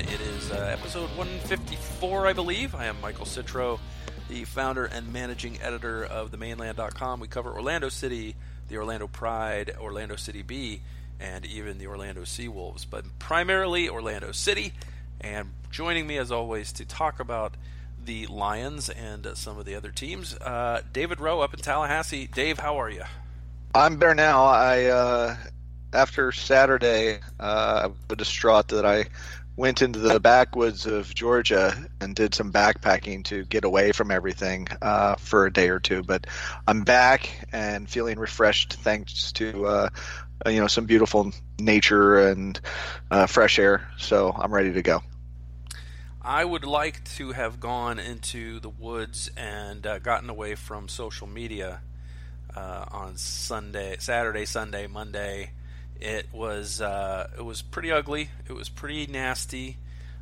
It is uh, episode 154, I believe. I am Michael Citro, the founder and managing editor of themaneland.com. We cover Orlando City, the Orlando Pride, Orlando City B, and even the Orlando Seawolves, but primarily Orlando City. And joining me, as always, to talk about the Lions and uh, some of the other teams, uh, David Rowe up in Tallahassee. Dave, how are you? I'm better now. I uh, after Saturday, uh, I was distraught that I went into the backwoods of Georgia and did some backpacking to get away from everything uh, for a day or two. But I'm back and feeling refreshed thanks to uh, you know some beautiful nature and uh, fresh air. So I'm ready to go. I would like to have gone into the woods and uh, gotten away from social media uh, on Sunday, Saturday, Sunday, Monday. It was uh, it was pretty ugly. It was pretty nasty.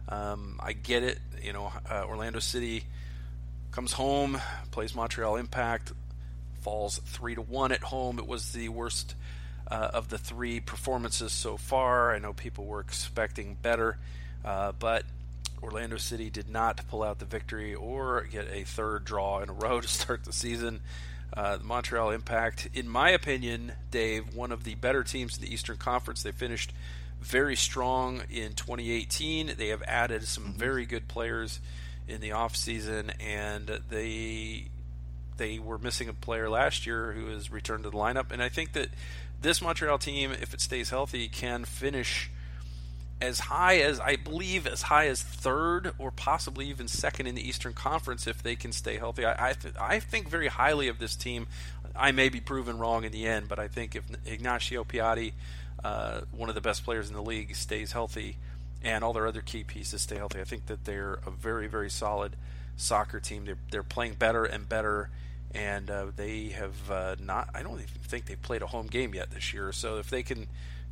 Um, I get it. You know, uh, Orlando City comes home, plays Montreal Impact, falls three to one at home. It was the worst uh, of the three performances so far. I know people were expecting better, uh, but Orlando City did not pull out the victory or get a third draw in a row to start the season. Uh, the Montreal Impact, in my opinion, Dave, one of the better teams in the Eastern Conference. They finished very strong in 2018. They have added some mm-hmm. very good players in the offseason, and they they were missing a player last year who has returned to the lineup. And I think that this Montreal team, if it stays healthy, can finish as high as I believe as high as third or possibly even second in the Eastern Conference if they can stay healthy. I I, th- I think very highly of this team. I may be proven wrong in the end, but I think if Ignacio Piatti, uh, one of the best players in the league, stays healthy, and all their other key pieces stay healthy, I think that they're a very very solid soccer team. They're they're playing better and better. And uh, they have uh, not. I don't even think they've played a home game yet this year. So if they can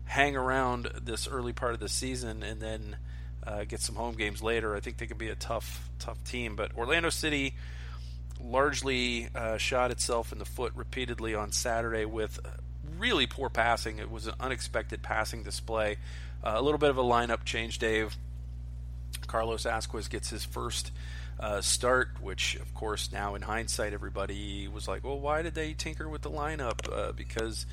hang around this early part of the season and then uh, get some home games later. I think they could be a tough, tough team. But Orlando City largely uh, shot itself in the foot repeatedly on Saturday with really poor passing. It was an unexpected passing display. Uh, a little bit of a lineup change, Dave. Carlos Ascues gets his first uh, start, which, of course, now in hindsight, everybody was like, well, why did they tinker with the lineup? Uh, because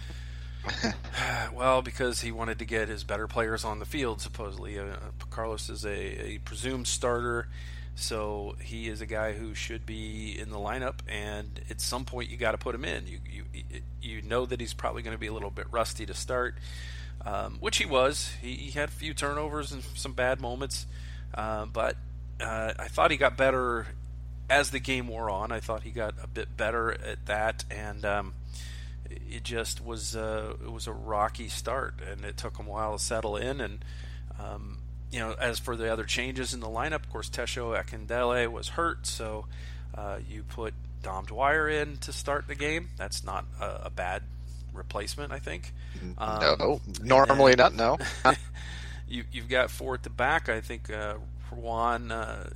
well, because he wanted to get his better players on the field, supposedly. Uh, Carlos is a, a, presumed starter, so he is a guy who should be in the lineup, and at some point you got to put him in. You, you you know that he's probably going to be a little bit rusty to start, um, which he was. He, he, had a few turnovers and some bad moments, uh, but uh, I thought he got better as the game wore on. I thought he got a bit better at that, and um, it just was uh, it was a rocky start, and it took him a while to settle in. And um, you know, as for the other changes in the lineup, of course, Tesho Akindele was hurt, so uh, you put Dom Dwyer in to start the game. That's not a, a bad replacement, I think. Um, no, normally not. No. you, you've got four at the back. I think uh, Juan uh,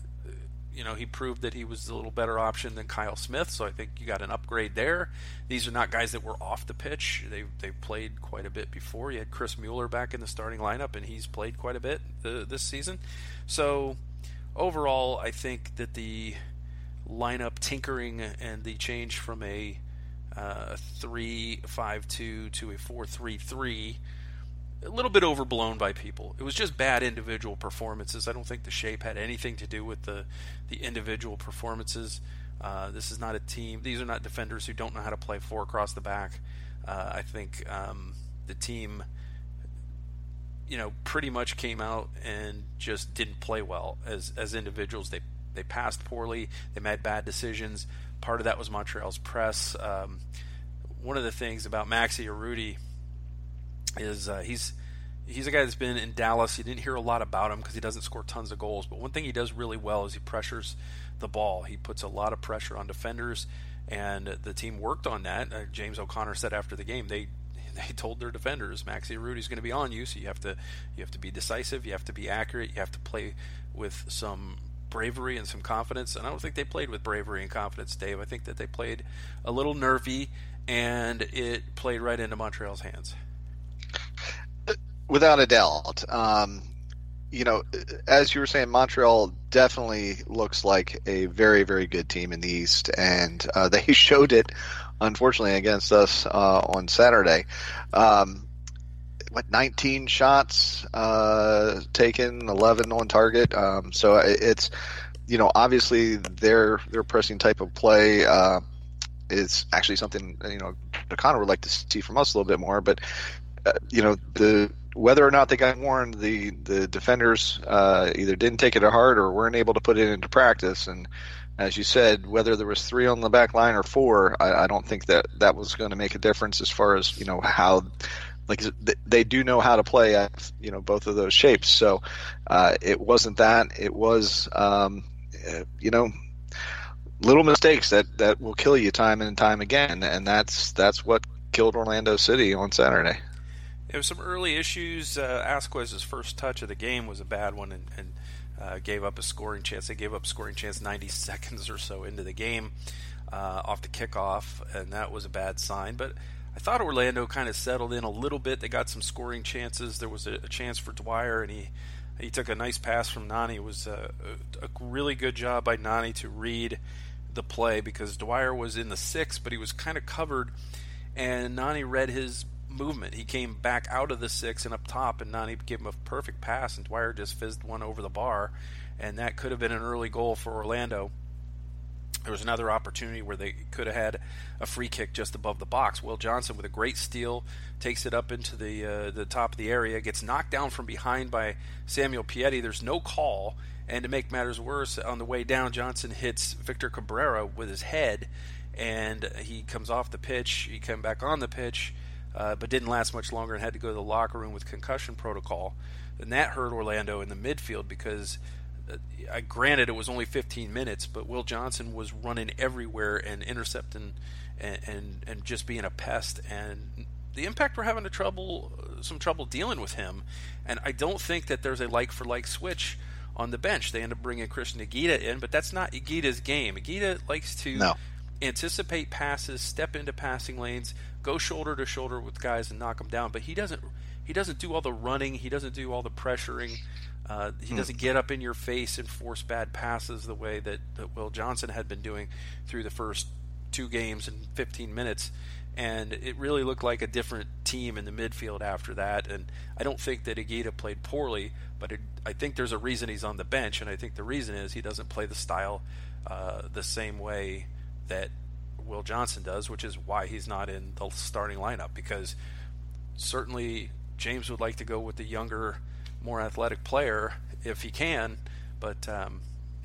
you know, he proved that he was a little better option than Kyle Smith, so I think you got an upgrade there. These are not guys that were off the pitch. They they played quite a bit before. You had Chris Mueller back in the starting lineup, and he's played quite a bit this season. So overall, I think that the lineup tinkering and the change from a uh, three-five-two to a four-three-three a little bit overblown by people. It was just bad individual performances. I don't think the shape had anything to do with the the individual performances. Uh, this is not a team. These are not defenders who don't know how to play four across the back. Uh, I think um, the team, you know, pretty much came out and just didn't play well as as individuals. They they passed poorly. They made bad decisions. Part of that was Montreal's press. Um, one of the things about Maxi Urruti is uh, he's he's a guy that's been in Dallas. You didn't hear a lot about him because he doesn't score tons of goals. But one thing he does really well is he pressures the ball. He puts a lot of pressure on defenders, and the team worked on that. Uh, James O'Connor said after the game they they told their defenders Maxi Urruti's going to be on you, so you have to you have to be decisive, you have to be accurate, you have to play with some bravery and some confidence. And I don't think they played with bravery and confidence, Dave. I think that they played a little nervy, and it played right into Montreal's hands. Without a doubt. Um, you know, as you were saying, Montreal definitely looks like a very, very good team in the East, and uh, they showed it, unfortunately, against us uh, on Saturday. Um, what 19 shots uh, taken, 11 on target. Um, so it's you know obviously their their pressing type of play uh, is actually something you know O'Connor would like to see from us a little bit more. But uh, you know the whether or not they got warned, the the defenders uh, either didn't take it to heart or weren't able to put it into practice. And as you said, whether there was three on the back line or four, I, I don't think that that was going to make a difference as far as you know how. Like they do know how to play at you know both of those shapes, so uh, it wasn't that. It was um, uh, you know little mistakes that that will kill you time and time again, and that's that's what killed Orlando City on Saturday. There was some early issues. Uh, Ascues's first touch of the game was a bad one, and, and uh, gave up a scoring chance. They gave up scoring chance 90 seconds or so into the game uh, off the kickoff, and that was a bad sign. But I thought Orlando kind of settled in a little bit. They got some scoring chances. There was a, a chance for Dwyer, and he he took a nice pass from Nani. It was a, a, really good job by Nani to read the play because Dwyer was in the six, but he was kind of covered, and Nani read his movement. He came back out of the six and up top, and Nani gave him a perfect pass, and Dwyer just fizzed one over the bar, and that could have been an early goal for Orlando. There was another opportunity where they could have had a free kick just above the box. Will Johnson, with a great steal, takes it up into the uh, the top of the area, gets knocked down from behind by Samuel Piette. There's no call, and to make matters worse, on the way down, Johnson hits Victor Cabrera with his head, and he comes off the pitch. He came back on the pitch uh, but didn't last much longer and had to go to the locker room with concussion protocol. And that hurt Orlando in the midfield because, uh, granted, it was only 15 minutes, but Will Johnson was running everywhere and intercepting and, and, and just being a pest. And the Impact were having a trouble, some trouble dealing with him. And I don't think that there's a like for like switch on the bench. They end up bringing Cristian Higuita in, but that's not Higuita's game. Higuita likes to no. anticipate passes, step into passing lanes, go shoulder to shoulder with guys and knock them down. But he doesn't. He doesn't do all the running. He doesn't do all the pressuring. Uh, he hmm. doesn't get up in your face and force bad passes the way that, that Will Johnson had been doing through the first two games in 15 minutes. And it really looked like a different team in the midfield after that. And I don't think that Higuita played poorly, but it, I think there's a reason he's on the bench. And I think the reason is he doesn't play the style uh, the same way that Will Johnson does, which is why he's not in the starting lineup. Because certainly James would like to go with the younger, more athletic player if he can, but um,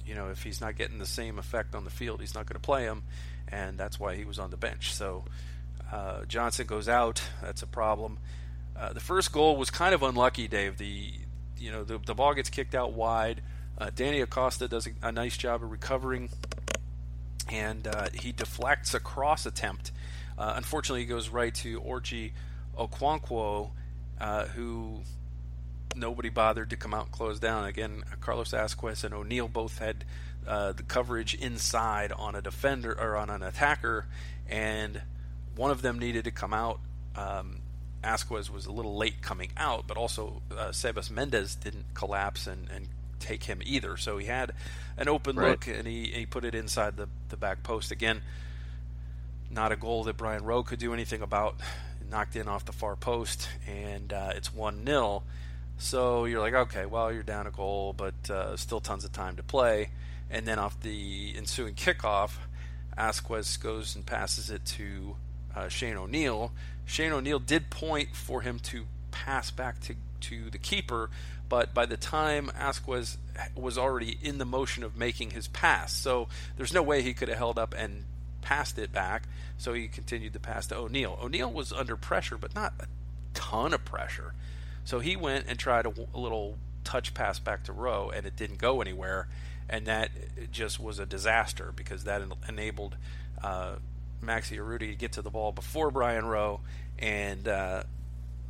you know if he's not getting the same effect on the field, he's not going to play him, and that's why he was on the bench. So uh, Johnson goes out. That's a problem. Uh, the first goal was kind of unlucky, Dave. The you know the, the ball gets kicked out wide. Uh, Danny Acosta does a, a, nice job of recovering and uh, he deflects a cross attempt. Uh, unfortunately, he goes right to Orji Okwonkwo, uh, who nobody bothered to come out and close down. Again, Carlos Ascues and O'Neill both had uh, the coverage inside on a defender or on an attacker, and one of them needed to come out. Um, Ascues was a little late coming out, but also uh, Sebas Mendez didn't collapse and, and take him either. So he had an open right. look and he, he put it inside the, the back post. Again, not a goal that Brian Rowe could do anything about. Knocked in off the far post, and uh, it's 1 0. So you're like, okay, well, you're down a goal, but uh, still tons of time to play. And then off the ensuing kickoff, Ascues goes and passes it to uh, Shane O'Neill. Shane O'Neill did point for him to pass back to, to the keeper, but by the time Ascues was already in the motion of making his pass, so there's no way he could have held up and passed it back. So he continued to pass to O'Neill. O'Neill was under pressure, but not a ton of pressure. So he went and tried a, a little touch pass back to Rowe, and it didn't go anywhere. And that just was a disaster because that enabled uh, Maxi Urruti to get to the ball before Brian Rowe, and uh,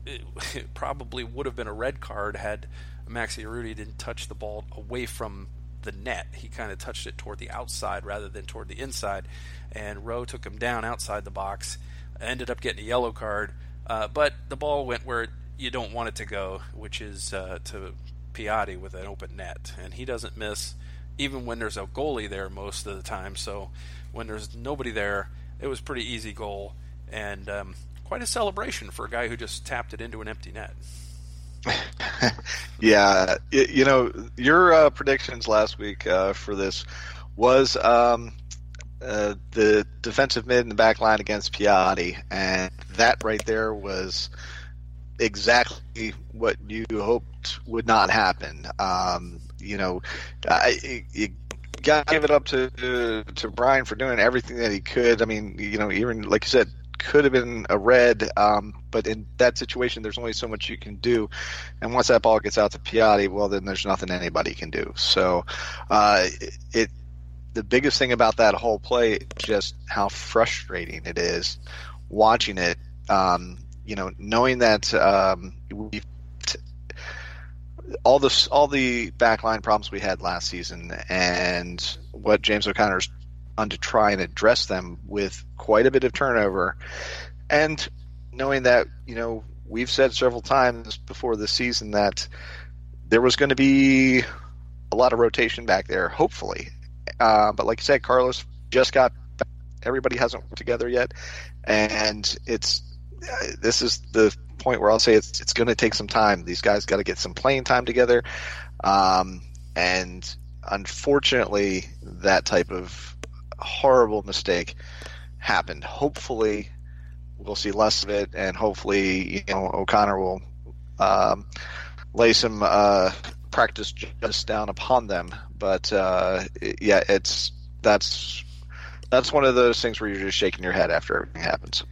it, it, probably would have been a red card had Maxi Urruti didn't touch the ball away from the net. He kind of touched it toward the outside rather than toward the inside, and Rowe took him down outside the box. Ended up getting a yellow card, uh, but the ball went where you don't want it to go, which is uh, to Piatti with an open net, and he doesn't miss even when there's a goalie there most of the time. So when there's nobody there, it was pretty easy goal and um, quite a celebration for a guy who just tapped it into an empty net. yeah, you know your uh, predictions last week uh, for this was um, uh, the defensive mid in the back line against Piatti, and that right there was exactly what you hoped would not happen. Um, you know, I, you got to give it up to, to to Brian for doing everything that he could. I mean, you know, even like you said, could have been a red, um, but in that situation, there's only so much you can do. And once that ball gets out to Piatti, well, then there's nothing anybody can do. So, uh, it the biggest thing about that whole play just how frustrating it is watching it. Um, you know, knowing that um, we've all the all the backline problems we had last season, and what James O'Connor's on to try and address them with quite a bit of turnover, and knowing that you know we've said several times before the season that there was going to be a lot of rotation back there, hopefully. Uh, but like I said, Carlos just got everybody hasn't worked together yet, and it's this is the point where I'll say it's it's going to take some time. These guys got to get some playing time together, um, and unfortunately, that type of horrible mistake happened. Hopefully, we'll see less of it, and hopefully, you know, O'Connor will um, lay some uh, practice just down upon them. But uh, yeah, it's that's that's one of those things where you're just shaking your head after everything happens.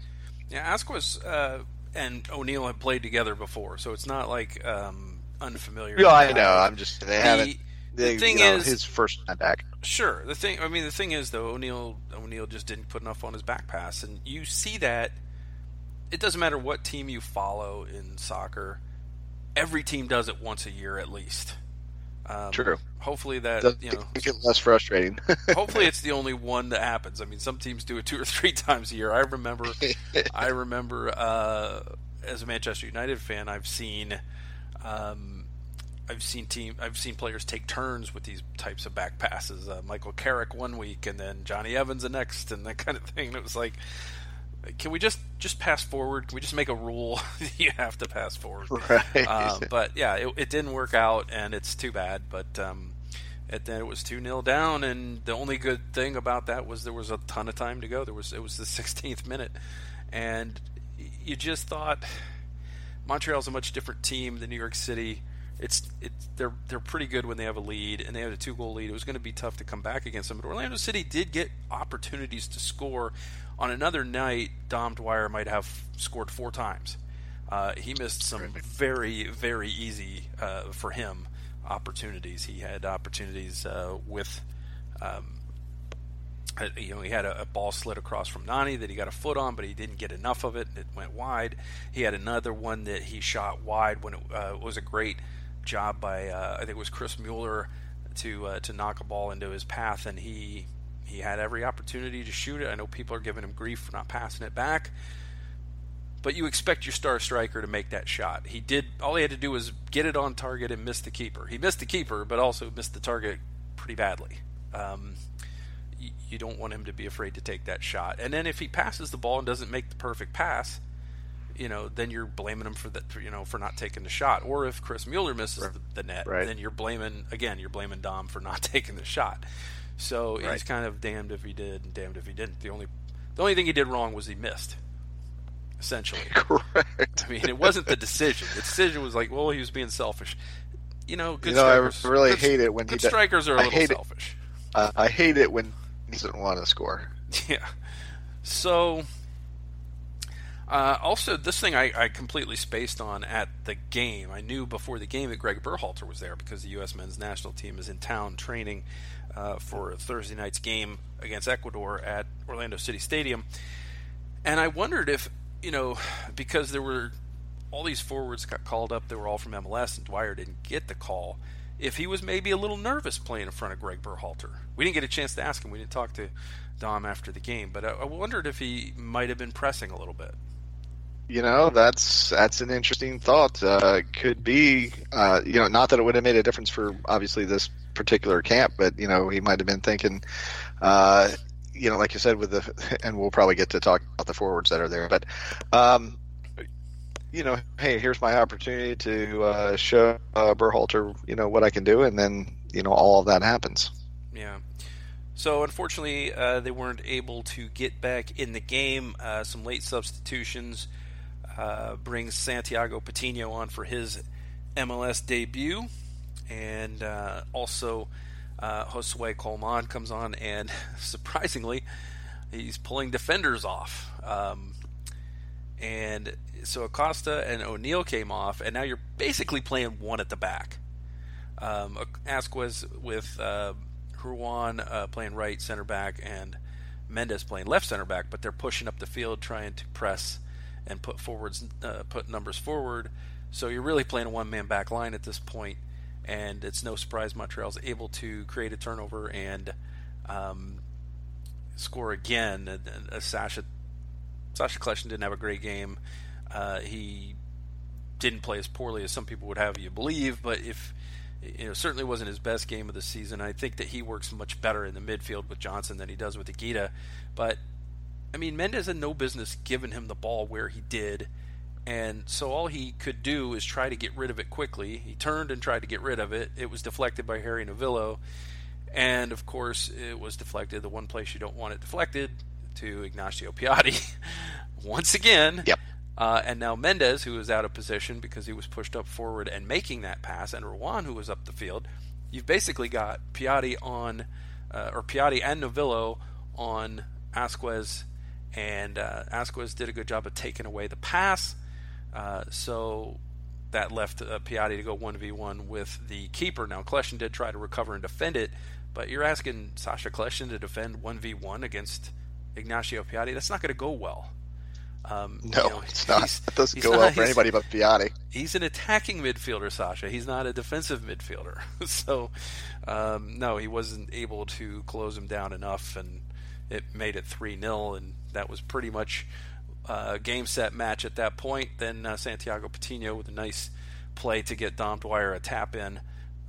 Yeah, Ascues uh, and O'Neill have played together before, so it's not like um, unfamiliar. Yeah, I know. I'm just they the, haven't. The thing you know, is, his first time back. Sure. The thing, I mean, the thing is though, O'Neill O'Neill just didn't put enough on his back pass, and you see that. It doesn't matter what team you follow in soccer. Every team does it once a year at least. Um, True. Hopefully that you know it less frustrating. hopefully it's the only one that happens. I mean, some teams do it two or three times a year. I remember, I remember uh, as a Manchester United fan, I've seen, um, I've seen team, I've seen players take turns with these types of back passes. Uh, Michael Carrick one week, and then Jonny Evans the next, and that kind of thing. And it was like, can we just just pass forward? Can we just make a rule you have to pass forward? Right. Uh, but yeah, it, it, didn't work out, and it's too bad. But um, and then it was two 0 down, and the only good thing about that was there was a ton of time to go. There was it was the 16th minute, and you just thought Montreal's a much different team than New York City. It's it's they're they're pretty good when they have a lead, and they had a two goal lead. It was going to be tough to come back against them. But Orlando City did get opportunities to score on another night, Dom Dwyer might have scored four times. Uh, he missed some very, very easy uh, for him opportunities. He had opportunities uh, with, um, uh, you know, he had a, a, ball slid across from Nani that he got a foot on, but he didn't get enough of it. It went wide. He had another one that he shot wide when it uh, was a great job by, uh, I think it was Chris Mueller to to knock a ball into his path, and he he had every opportunity to shoot it. I know people are giving him grief for not passing it back. But you expect your star striker to make that shot. He did. All he had to do was get it on target and miss the keeper. He missed the keeper, but also missed the target pretty badly. Um, you, you don't want him to be afraid to take that shot. And then if he passes the ball and doesn't make the perfect pass, you know, then you're blaming him for that, you know, for not taking the shot. Or if Chris Mueller misses right. the, the, net, right. then you're blaming again, you're blaming Dom for not taking the shot. So right. he's kind of damned if he did and damned if he didn't. The only the only thing he did wrong was he missed. Essentially. Correct. I mean, it wasn't the decision. The decision was like, well, he was being selfish. You know, good you know, strikers. I really good, hate it when good strikers are a little selfish. It, uh, I hate it when he doesn't want to score. Yeah. So uh, also, this thing I, I, completely spaced on at the game. I knew before the game that Greg Berhalter was there because the U.S. men's national team is in town training uh, for Thursday night's game against Ecuador at Orlando City Stadium. And I wondered if, you know, because there were all these forwards got called up, they were all from MLS, and Dwyer didn't get the call, if he was maybe a little nervous playing in front of Greg Berhalter. We didn't get a chance to ask him. We didn't talk to Dom after the game, but I, I wondered if he might have been pressing a little bit. You know, that's that's an interesting thought. Uh, could be, uh, you know, not that it would have made a difference for obviously this particular camp, but you know, he might have been thinking, uh, you know, like you said, with the, and we'll probably get to talk about the forwards that are there, but, um, you know, hey, here's my opportunity to uh, show uh, Berhalter, you know, what I can do, and then you know, all of that happens. Yeah. So unfortunately, uh, they weren't able to get back in the game. Some late substitutions uh, brings Santiago Patino on for his MLS debut, and uh, also uh, Josue Colman comes on, and surprisingly, he's pulling defenders off. Um, and so Acosta and O'Neill came off, and now you're basically playing one at the back. Um, Ascues with uh, Ruan uh, playing right center back and Mendez playing left center back, but they're pushing up the field trying to press and put forwards, uh, put numbers forward. So you're really playing a one-man back line at this point, and it's no surprise Montreal's able to create a turnover and um, score again. Uh, Sasha Sacha Kljestan didn't have a great game. Uh, he didn't play as poorly as some people would have you believe, but if you know, certainly wasn't his best game of the season. I think that he works much better in the midfield with Johnson than he does with Higuita. But I mean, Mendez had no business giving him the ball where he did, and so all he could do is try to get rid of it quickly. He turned and tried to get rid of it. It was deflected by Harry Novillo, and of course, it was deflected the one place you don't want it deflected to Ignacio Piatti once again. Yep. Uh, and now Mendez, who is out of position because he was pushed up forward and making that pass, and Ruan, who was up the field, you've basically got Piatti on, uh, or Piatti and Novillo on Ascues and uh, Ascues did a good job of taking away the pass. Uh, so that left uh, Piatti to go 1v1 with the keeper. Now, Kljestan did try to recover and defend it, but you're asking Sacha Kljestan to defend 1v1 against Ignacio Piatti. That's not going to go well. Um, no, you know, it's not. It doesn't go not, well for anybody but Piatti. He's an attacking midfielder, Sacha. He's not a defensive midfielder. so, um, no, he wasn't able to close him down enough, and it made it 3 0, and that was pretty much a game set match at that point. Then uh, Santiago Patino with a nice play to get Dom Dwyer a tap in.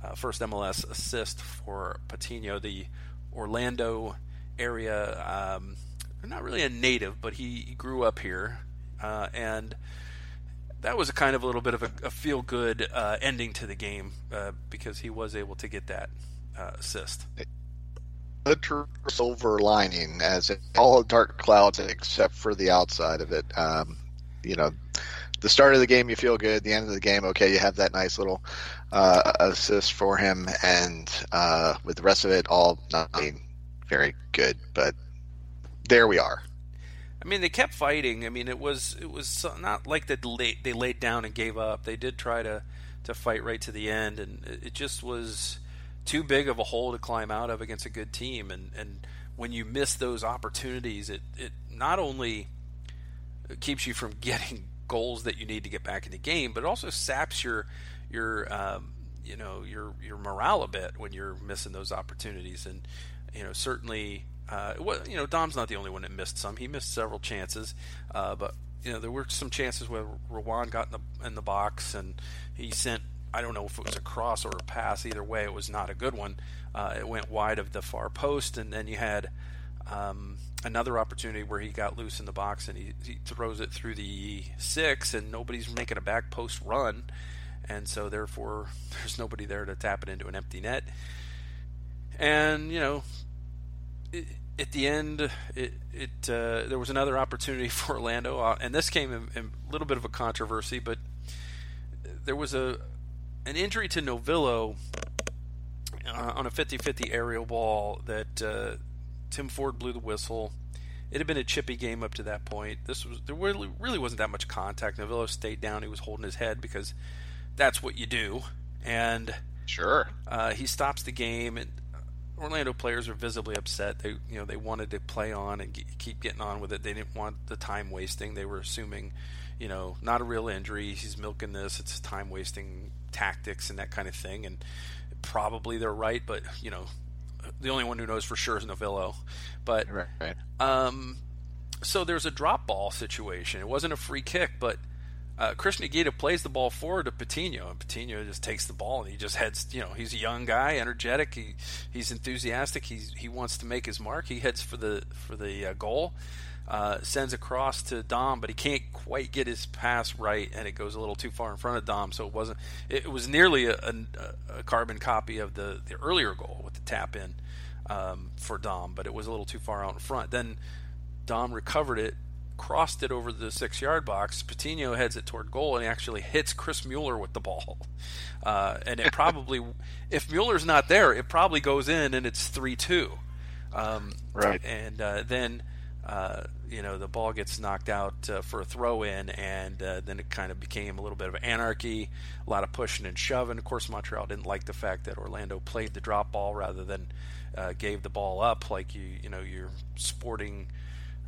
Uh, first MLS assist for Patino, the Orlando area. Um, not really a native, but he, grew up here. Uh, and that was a kind of a little bit of a, a feel good uh, ending to the game uh, because he was able to get that uh, assist the true silver lining, as in all dark clouds except for the outside of it. Um, you know, the start of the game you feel good. The end of the game, okay, you have that nice little uh, assist for him, and uh, with the rest of it, all not being very good. But there we are. I mean, they kept fighting. I mean, it was it was not like that they, they laid down and gave up. They did try to to fight right to the end, and it just was too big of a hole to climb out of against a good team. And, and when you miss those opportunities, it, it not only keeps you from getting goals that you need to get back in the game, but it also saps your your um, you know your your morale a bit when you're missing those opportunities. And you know certainly. Uh, you know, Dom's not the only one that missed some. He missed several chances, uh, but you know there were some chances where Ruan got in the in the box and he sent I don't know if it was a cross or a pass. Either way, it was not a good one. Uh, it went wide of the far post, and then you had um, another opportunity where he got loose in the box and he, he, throws it through the six, and nobody's making a back post run, and so therefore there's nobody there to tap it into an empty net. And you know, it, at the end, it, it uh, there was another opportunity for Orlando, uh, and this came in, in a little bit of a controversy, but there was a an injury to Novillo uh, on a 50-50 aerial ball that uh, Tim Ford blew the whistle. It had been a chippy game up to that point. This was there really, really wasn't that much contact. Novillo stayed down. He was holding his head because that's what you do. And sure, uh, he stops the game, and Orlando players are visibly upset. They you know they wanted to play on and get, keep getting on with it. They didn't want the time wasting. They were assuming, you know, not a real injury. He's milking this. It's time wasting tactics and that kind of thing. And probably they're right, but you know, the only one who knows for sure is Novillo. But right, right. Um, so there's a drop ball situation. It wasn't a free kick, but uh, Chris Nagita plays the ball forward to Patino, and Patino just takes the ball and he just heads. You know, he's a young guy, energetic. He he's enthusiastic. He's he wants to make his mark. He heads for the for the uh, goal. Uh, sends across to Dom, but he can't quite get his pass right, and it goes a little too far in front of Dom. So it wasn't. It, was nearly a, a, a, carbon copy of the the earlier goal with the tap in um, for Dom, but it was a little too far out in front. Then Dom recovered it, crossed it over the six yard box. Patino heads it toward goal and he actually hits Chris Mueller with the ball. Uh, and it probably, if Mueller's not there, it probably goes in and it's 3 2. Um, right. And uh, then, uh, you know, the ball gets knocked out uh, for a throw in, and uh, then it kind of became a little bit of anarchy, a lot of pushing and shoving. Of course, Montreal didn't like the fact that Orlando played the drop ball rather than uh, gave the ball up like you, you know, you're sporting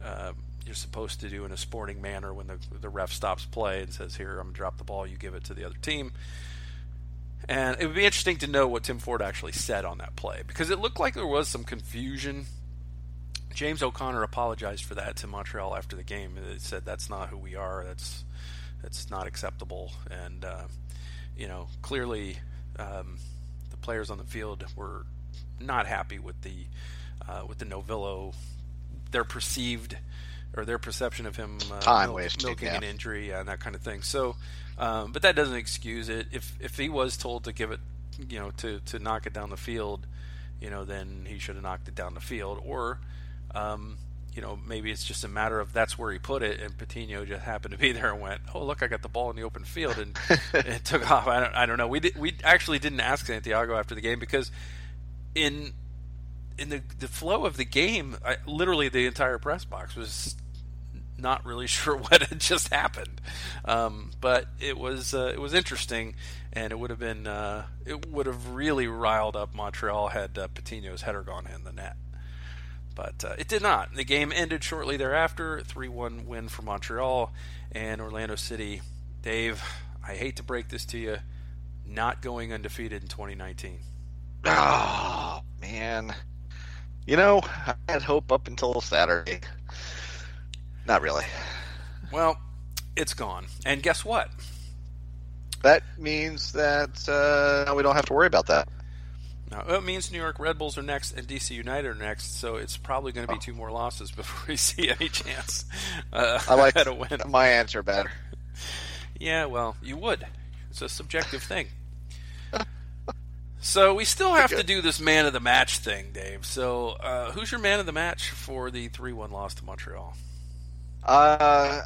uh, you're supposed to do in a sporting manner when the the ref stops play and says, "Here, I'm gonna drop the ball. You give it to the other team." And it would be interesting to know what Tim Ford actually said on that play because it looked like there was some confusion. James O'Connor apologized for that to Montreal after the game. He said that's not who we are. That's that's not acceptable. And uh, you know, clearly, um, the players on the field were not happy with the uh, with the Novillo their perceived or their perception of him uh, time milk, wasted, milking yeah. an injury and that kind of thing. So, um, but that doesn't excuse it. If if he was told to give it, you know, to to knock it down the field, you know, then he should have knocked it down the field. Or, um, you know, maybe it's just a matter of that's where he put it, and Patino just happened to be there and went, "Oh, look, I got the ball in the open field," and it took off. I don't, I don't know. We did, we actually didn't ask Santiago after the game because in in the the flow of the game, I, literally the entire press box was not really sure what had just happened. Um, but it was uh, it was interesting, and it would have been uh, it would have really riled up Montreal had uh, Patino's header gone in the net. But uh, it did not. The game ended shortly thereafter, three one win for Montreal and Orlando City. Dave, I hate to break this to you, not going undefeated in 2019. Oh man, you know, I had hope up until Saturday. Not really. Well, it's gone. And guess what? That means that uh, we don't have to worry about that. It means New York Red Bulls are next and DC United are next, so it's probably going to be oh. two more losses before we see any chance. Uh, I like to win. my answer better. Yeah, well, you would. It's a subjective thing. So we still have to do this man of the match thing, Dave. So uh, who's your man of the match for the three-one loss to Montreal? Uh,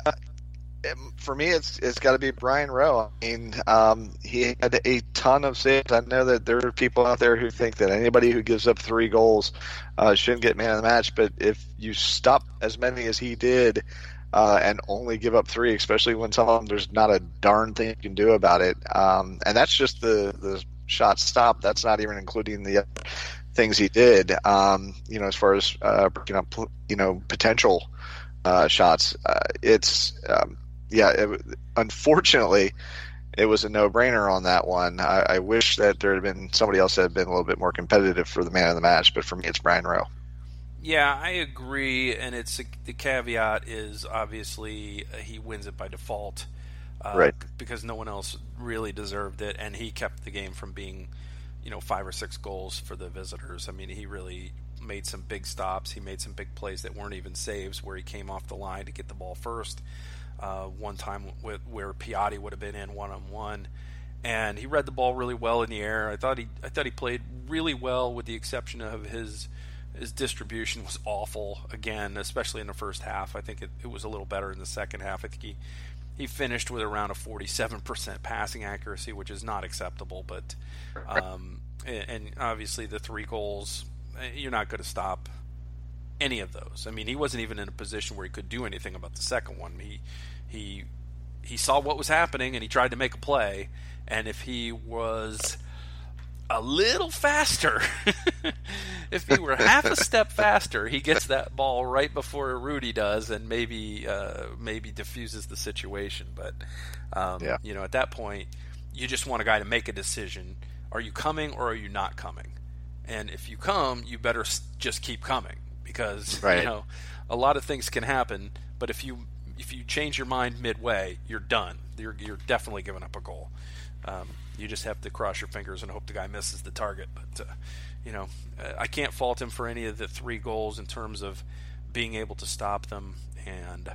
for me, it's it's got to be Brian Rowe. I mean, um, he had a ton of saves. I know that there are people out there who think that anybody who gives up three goals uh, shouldn't get man of the match. But if you stop as many as he did, uh, and only give up three, especially when some of them there's not a darn thing you can do about it. Um, and that's just the the shot stop. That's not even including the things he did. Um, you know, as far as uh, breaking up, you know, potential uh, shots. Uh, it's um, yeah. It, unfortunately, it was a no-brainer on that one. I, I, wish that there had been somebody else that had been a little bit more competitive for the man of the match, but for me, it's Brian Rowe. Yeah, I agree, and it's the caveat is obviously uh, he wins it by default uh, right? Because no one else really deserved it, and he kept the game from being, you know, five or six goals for the visitors. I mean, he really made some big stops. He made some big plays that weren't even saves, where he came off the line to get the ball first. Uh, one time with, where Piatti would have been in one on one, and he read the ball really well in the air. I thought he I thought he played really well, with the exception of his his distribution was awful again, especially in the first half. I think it, it was a little better in the second half. I think he he finished with around a 47% passing accuracy, which is not acceptable. But um, and obviously the three goals, eh, you're not going to stop any of those. I mean, he wasn't even in a position where he could do anything about the second one. He he he saw what was happening and he tried to make a play. And if he was a little faster. if he were half a step faster, he gets that ball right before Rudy does, and maybe uh, maybe diffuses the situation. But um, yeah. you know, at that point, you just want a guy to make a decision: Are you coming or are you not coming? And if you come, you better just keep coming because Right. you know a lot of things can happen. But if you if you change your mind midway, you're done. You're you're definitely giving up a goal. Um, you just have to cross your fingers and hope the guy misses the target. But uh, you know, uh, I can't fault him for any of the three goals in terms of being able to stop them, and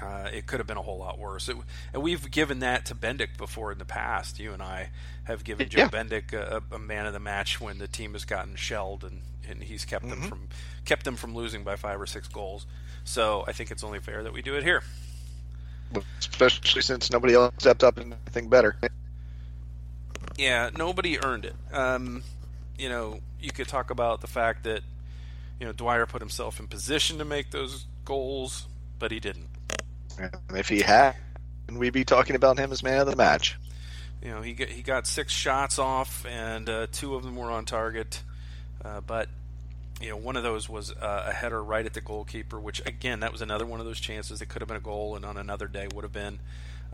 uh, it could have been a whole lot worse. It, and we've given that to Bendik before in the past. You and I have given Joe Yeah. Bendik a, a man of the match when the team has gotten shelled, and, and he's kept them Mhm. from kept them from losing by five or six goals. So I think it's only fair that we do it here. especially since nobody else stepped up and anything better. Yeah, nobody earned it. Um, you know, you could talk about the fact that you know Dwyer put himself in position to make those goals, but he didn't. And if he had, we'd be talking about him as man of the match. You know, he got, he got six shots off, and uh, two of them were on target. Uh, but you know, one of those was uh, a header right at the goalkeeper, which again, that was another one of those chances that could have been a goal, and on another day would have been.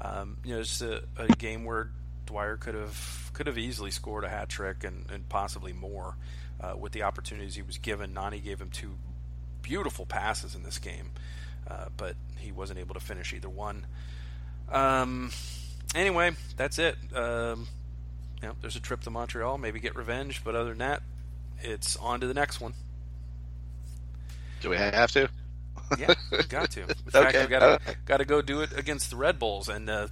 Um, you know, it's a, a game where Dwyer could have could have easily scored a hat trick and, and possibly more uh, with the opportunities he was given. Nani gave him two beautiful passes in this game, uh, but he wasn't able to finish either one. Um, anyway, that's it. Um, you know, there's a trip to Montreal, maybe get revenge, but other than that, it's on to the next one. Do we have to? Yeah, we got to. In fact, Okay. got to got to go do it against the Red Bulls. And uh,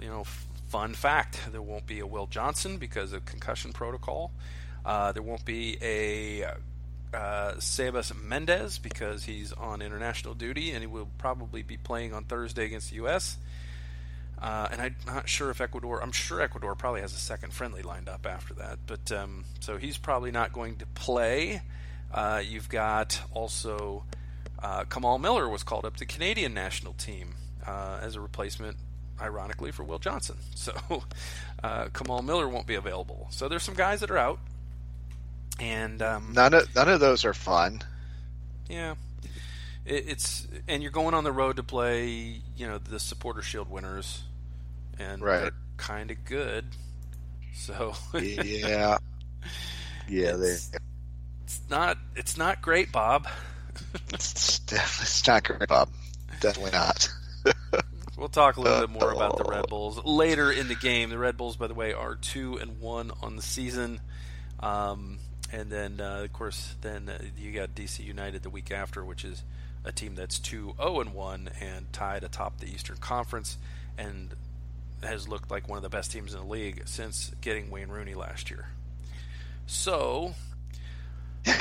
you know, fun fact: there won't be a Will Johnson because of concussion protocol. Uh, there won't be a uh, Sebas Mendez because he's on international duty, and he will probably be playing on Thursday against the U.S. Uh, and I'm not sure if Ecuador. I'm sure Ecuador probably has a second friendly lined up after that. But um, so he's probably not going to play. Uh, you've got also uh, Kamal Miller was called up to Canadian national team uh, as a replacement, ironically, for Will Johnson. So uh, Kamal Miller won't be available. So there's some guys that are out, and um, None of none of those are fun. yeah, it's and you're going on the road to play, you know, the Supporter Shield winners, and Right. they're kind of good. So Yeah, yeah, they. it's, it's not it's not great, Bob. It's definitely it's not great, Bob. Definitely not. We'll talk a little bit more about the Red Bulls later in the game. The Red Bulls, by the way, are two and one on the season, um, and then uh, of course, then uh, you got DC United the week after, which is a team that's two zero and one and tied atop the Eastern Conference, and has looked like one of the best teams in the league since getting Wayne Rooney last year. So,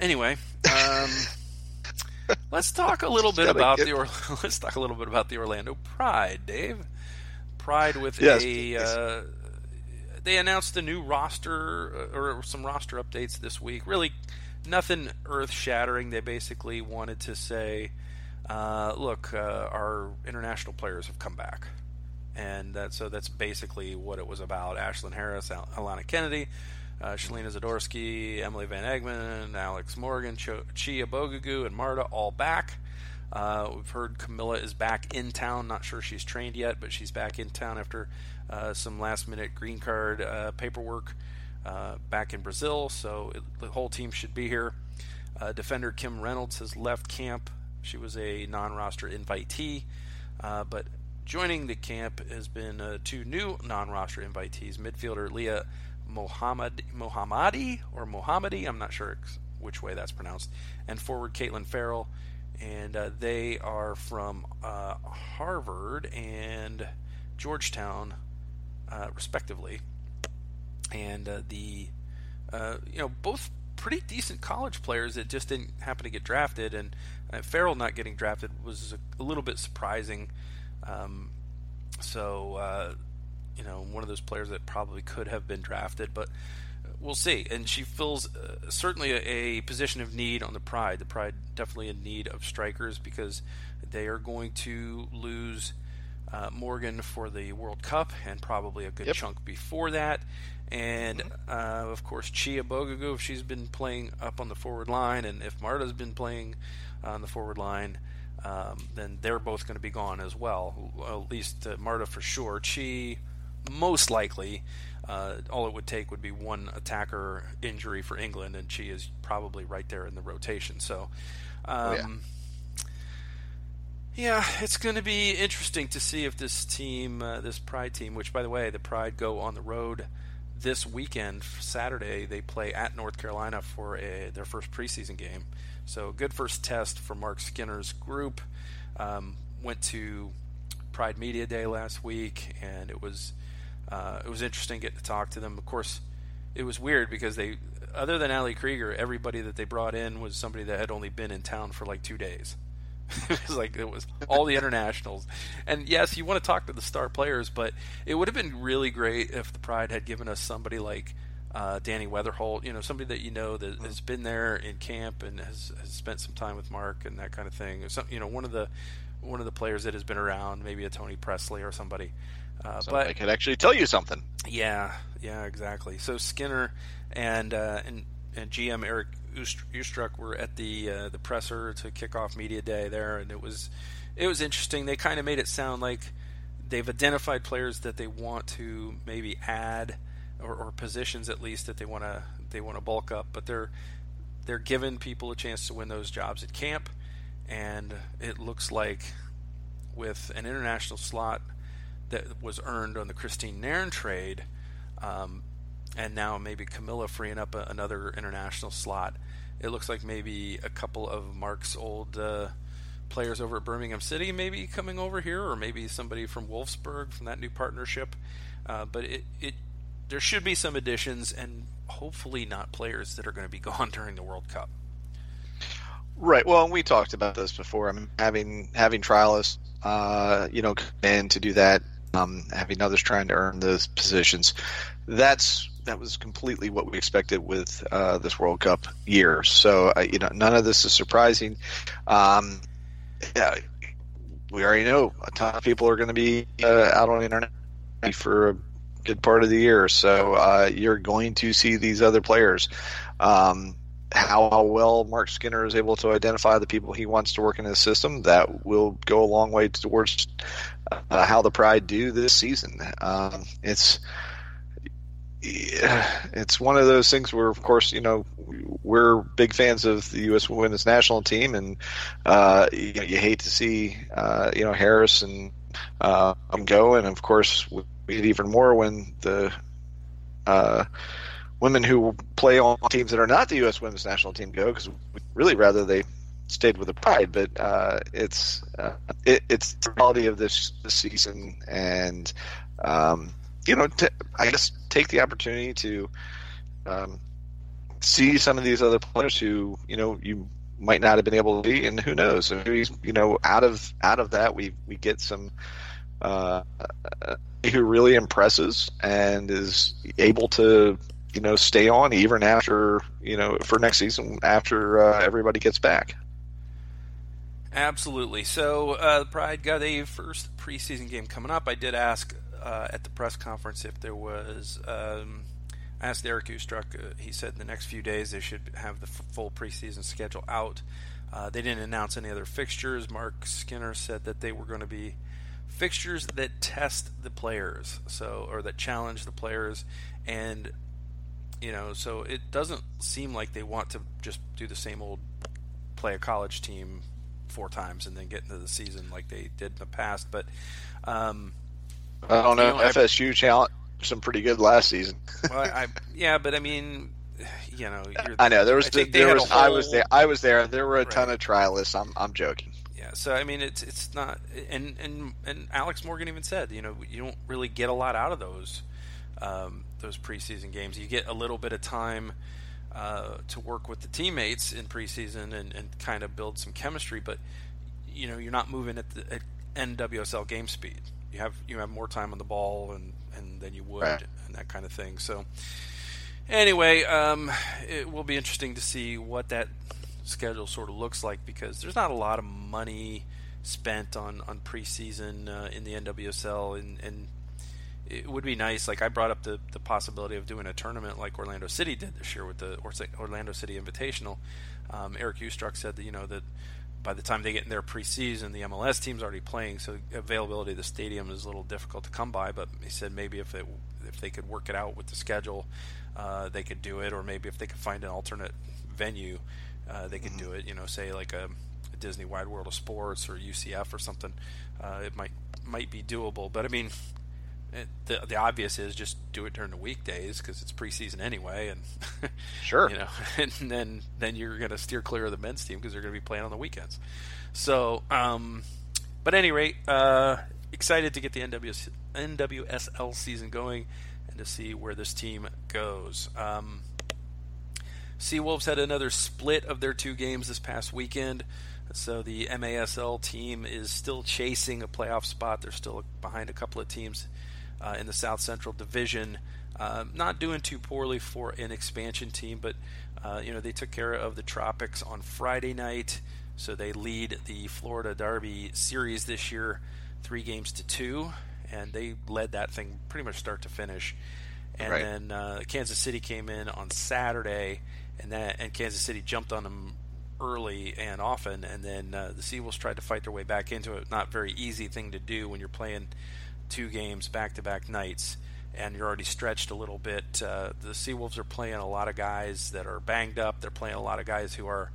anyway, um, let's talk a little bit about get- the or- let's talk a little bit about the Orlando Pride, Dave. Pride with Yes, a uh, they announced a new roster uh, or some roster updates this week. Really, nothing earth shattering. They basically wanted to say, uh, "Look, uh, our international players have come back." And that, so that's basically what it was about. Ashlyn Harris, Al- Alana Kennedy, uh, Shelina Zadorsky, Emily Van Egmond, Alex Morgan, Cho- Chioma Ubogagu, and Marta all back. Uh, we've heard Camila is back in town. Not sure she's trained yet, but she's back in town after uh, some last minute green card uh, paperwork uh, back in Brazil. So it, the whole team should be here. Uh, defender Kim Reynolds has left camp. She was a non roster invitee, uh, but joining the camp has been uh, two new non roster invitees midfielder Leah Mohammed, Mohammadi or Mohammadi, I'm not sure which way that's pronounced, and forward Caitlin Farrell. And uh, they are from uh, Harvard and Georgetown, uh, respectively. And uh, the, uh, you know, both pretty decent college players that just didn't happen to get drafted. And Farrell not getting drafted was a little bit surprising. Um, so, uh, you know, one of those players that probably could have been drafted, but we'll see. And she fills uh, certainly a, a position of need on the Pride. The Pride definitely in need of strikers because they are going to lose uh, Morgan for the World Cup and probably a good Yep. chunk before that. And uh, of course, Chioma Ubogagu, if she's been playing up on the forward line, and if Marta's been playing on the forward line, um, then they're both going to be gone as well. At least uh, Marta for sure. Chi most likely. uh, all it would take would be one attacker injury for England, and she is probably right there in the rotation. So, um, oh, yeah. Um, yeah. it's going to be interesting to see if this team, uh, this Pride team, which by the way, the Pride go on the road this weekend, Saturday, they play at North Carolina for a, their first preseason game. So, good first test for Mark Skinner's group. Um, went to Pride Media Day last week, and it was uh, it was interesting getting to talk to them. Of course, it was weird because they, other than Ali Krieger, everybody that they brought in was somebody that had only been in town for like two days. it was like it was all the internationals, and yes, you want to talk to the star players, but it would have been really great if the Pride had given us somebody like uh, Dani Weatherholt, you know, somebody that you know that has been there in camp and has, has spent some time with Mark and that kind of thing. Some, you know, one of the one of the players that has been around, maybe a Toni Pressley or somebody. Uh, but I could actually tell you something. Yeah, yeah, exactly. So Skinner and uh, and, and GM Erik Ustruck were at the uh, the presser to kick off media day there, and it was it was interesting. They kind of made it sound like they've identified players that they want to maybe add or, or positions at least that they want to they want to bulk up, but they're they're giving people a chance to win those jobs at camp, and it looks like with an international slot that was earned on the Christine Nairn trade, um, and now maybe Camila freeing up a, another international slot. It looks like maybe a couple of Mark's old uh, players over at Birmingham City maybe coming over here, or maybe somebody from Wolfsburg from that new partnership. Uh, but it, it there should be some additions, and hopefully not players that are going to be gone during the World Cup. Right. Well, we talked about this before. I mean, having having trialists, uh, you know, and to do that um, having others trying to earn those positions. That's that was completely what we expected with uh, this World Cup year. So uh, you know, none of this is surprising. Um, yeah, we already know a ton of people are going to be uh, out on the internet for good part of the year. So uh, you're going to see these other players. Um, how well Mark Skinner is able to identify the people he wants to work in his system, that will go a long way towards uh, how the Pride do this season. Um, it's it's one of those things where, of course, you know, we're big fans of the U.S. Women's National Team, and uh, you, you, hate to see, uh, you know, Harris and uh, go, and of course, we even more when the uh, women who play on teams that are not the U.S. Women's National Team go because we'd really rather they stayed with the Pride. But uh, it's uh, it, it's the quality of this, this season, and um, you know, t- I guess take the opportunity to um, see some of these other players who you know you might not have been able to be, and who knows? You know, out of out of that, we we get some. Uh, who really impresses and is able to you know, stay on even after you know for next season after uh, everybody gets back. Absolutely. So uh, Pride got a first preseason game coming up. I did ask uh, at the press conference if there was. Um, I asked Erik Ustruck. Uh, he said the next few days they should have the f- full preseason schedule out. Uh, they didn't announce any other fixtures. Mark Skinner said that they were going to be fixtures that test the players, so or that challenge the players, and you know, so it doesn't seem like they want to just do the same old play a college team four times and then get into the season like they did in the past. But um, I don't know. know FSU challenge some pretty good last season. well, I, yeah, but I mean, you know, I know there was the, there was whole, I was there I was there. There were a right. ton of trialists. I'm I'm joking. Yeah, so I mean, it's it's not, and and and Alex Morgan even said, you know, you don't really get a lot out of those um, those preseason games. You get a little bit of time uh, to work with the teammates in preseason and, and kind of build some chemistry, but you know you're not moving at the at NWSL game speed. You have you have more time on the ball and, and than you would right. and that kind of thing. So anyway, um, it will be interesting to see what that schedule sort of looks like because there's not a lot of money spent on on preseason uh, in the NWSL and, and it would be nice. Like I brought up the, the possibility of doing a tournament like Orlando City did this year with the Orlando City Invitational. Um, Erik Ustruck said that you know that by the time they get in their preseason, the MLS team's already playing, so availability of the stadium is a little difficult to come by. But he said maybe if it if they could work it out with the schedule, uh, they could do it, or maybe if they could find an alternate venue, uh, they could mm-hmm. do it. You know, say like a, a, Disney Wide World of Sports or UCF or something. Uh, it might might be doable, but I mean, it, the the obvious is just do it during the weekdays because it's preseason anyway, and sure, you know, and then then you're going to steer clear of the men's team because they're going to be playing on the weekends. So, um, but at any rate, uh, excited to get the NWS, NWSL season going and to see where this team goes. Um, Seawolves had another split of their two games this past weekend. So the MASL team is still chasing a playoff spot. They're still behind a couple of teams uh, in the South Central Division. Uh, not doing too poorly for an expansion team, but uh, you know they took care of the Tropics on Friday night, so they lead the Florida Derby series this year, three games to two, and they led that thing pretty much start to finish. And right. then uh, Kansas City came in on Saturday, and that and Kansas City jumped on them early and often, and then uh, the Seawolves tried to fight their way back into it. Not very easy thing to do when you're playing two games back to back nights and you're already stretched a little bit. Uh, the Seawolves are playing a lot of guys that are banged up. They're playing a lot of guys who are,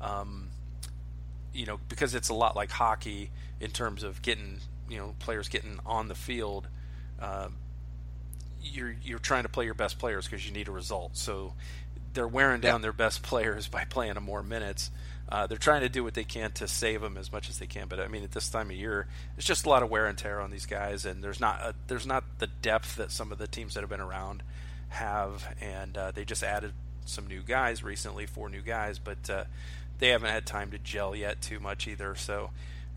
um, you know, because it's a lot like hockey in terms of getting, you know, players getting on the field. Uh, you're you're trying to play your best players because you need a result. So they're wearing down their best players by playing them more minutes. Uh, they're trying to do what they can to save them as much as they can, but I mean, at this time of year, it's just a lot of wear and tear on these guys, and there's not a, there's not the depth that some of the teams that have been around have, and uh, they just added some new guys recently, four new guys, but uh, they haven't had time to gel yet too much either. So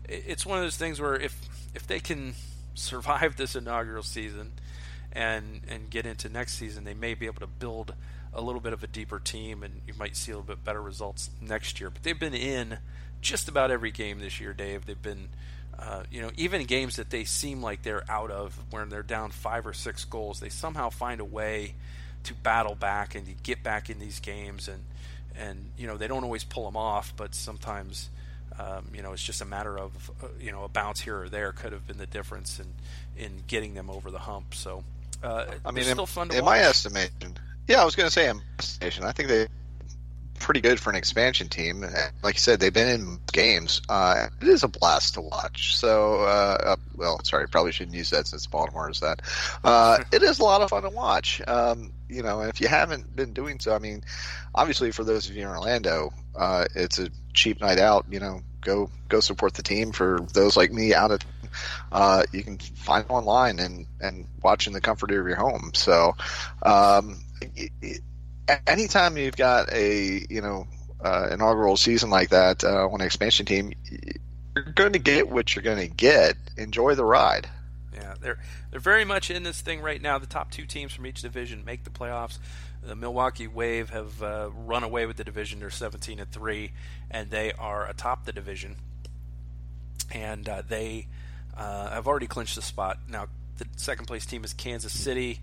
it's one of those things where if if they can survive this inaugural season and and get into next season, they may be able to build a little bit of a deeper team, and you might see a little bit better results next year. But they've been in just about every game this year, Dave. They've been, uh, you know, even games that they seem like they're out of, when they're down five or six goals, they somehow find a way to battle back and to get back in these games. And and you know they don't always pull them off, but sometimes. Um, you know, it's just a matter of uh, you know a bounce here or there could have been the difference in in getting them over the hump. So, uh, I mean, still fun to in watch. my estimation, yeah, I was going to say station. I think they pretty good for an expansion team. Like you said, they've been in games. Uh, it is a blast to watch. So, uh, uh, well, sorry, probably shouldn't use that since Baltimore is that. Uh, it is a lot of fun to watch. Um, you know, and if you haven't been doing so, I mean, obviously for those of you in Orlando, uh, it's a cheap night out. You know, go go support the team. For those like me out of uh, you can find online and and watch in the comfort of your home. So um, anytime you've got a you know uh, inaugural season like that uh, on an expansion team, you're going to get what you're going to get. Enjoy the ride. Yeah, they're they're very much in this thing right now. The top two teams from each division make the playoffs. The Milwaukee Wave have uh, run away with the division. They're 17 and three, and they are atop the division. And uh, they uh, have already clinched the spot. Now, the second place team is Kansas City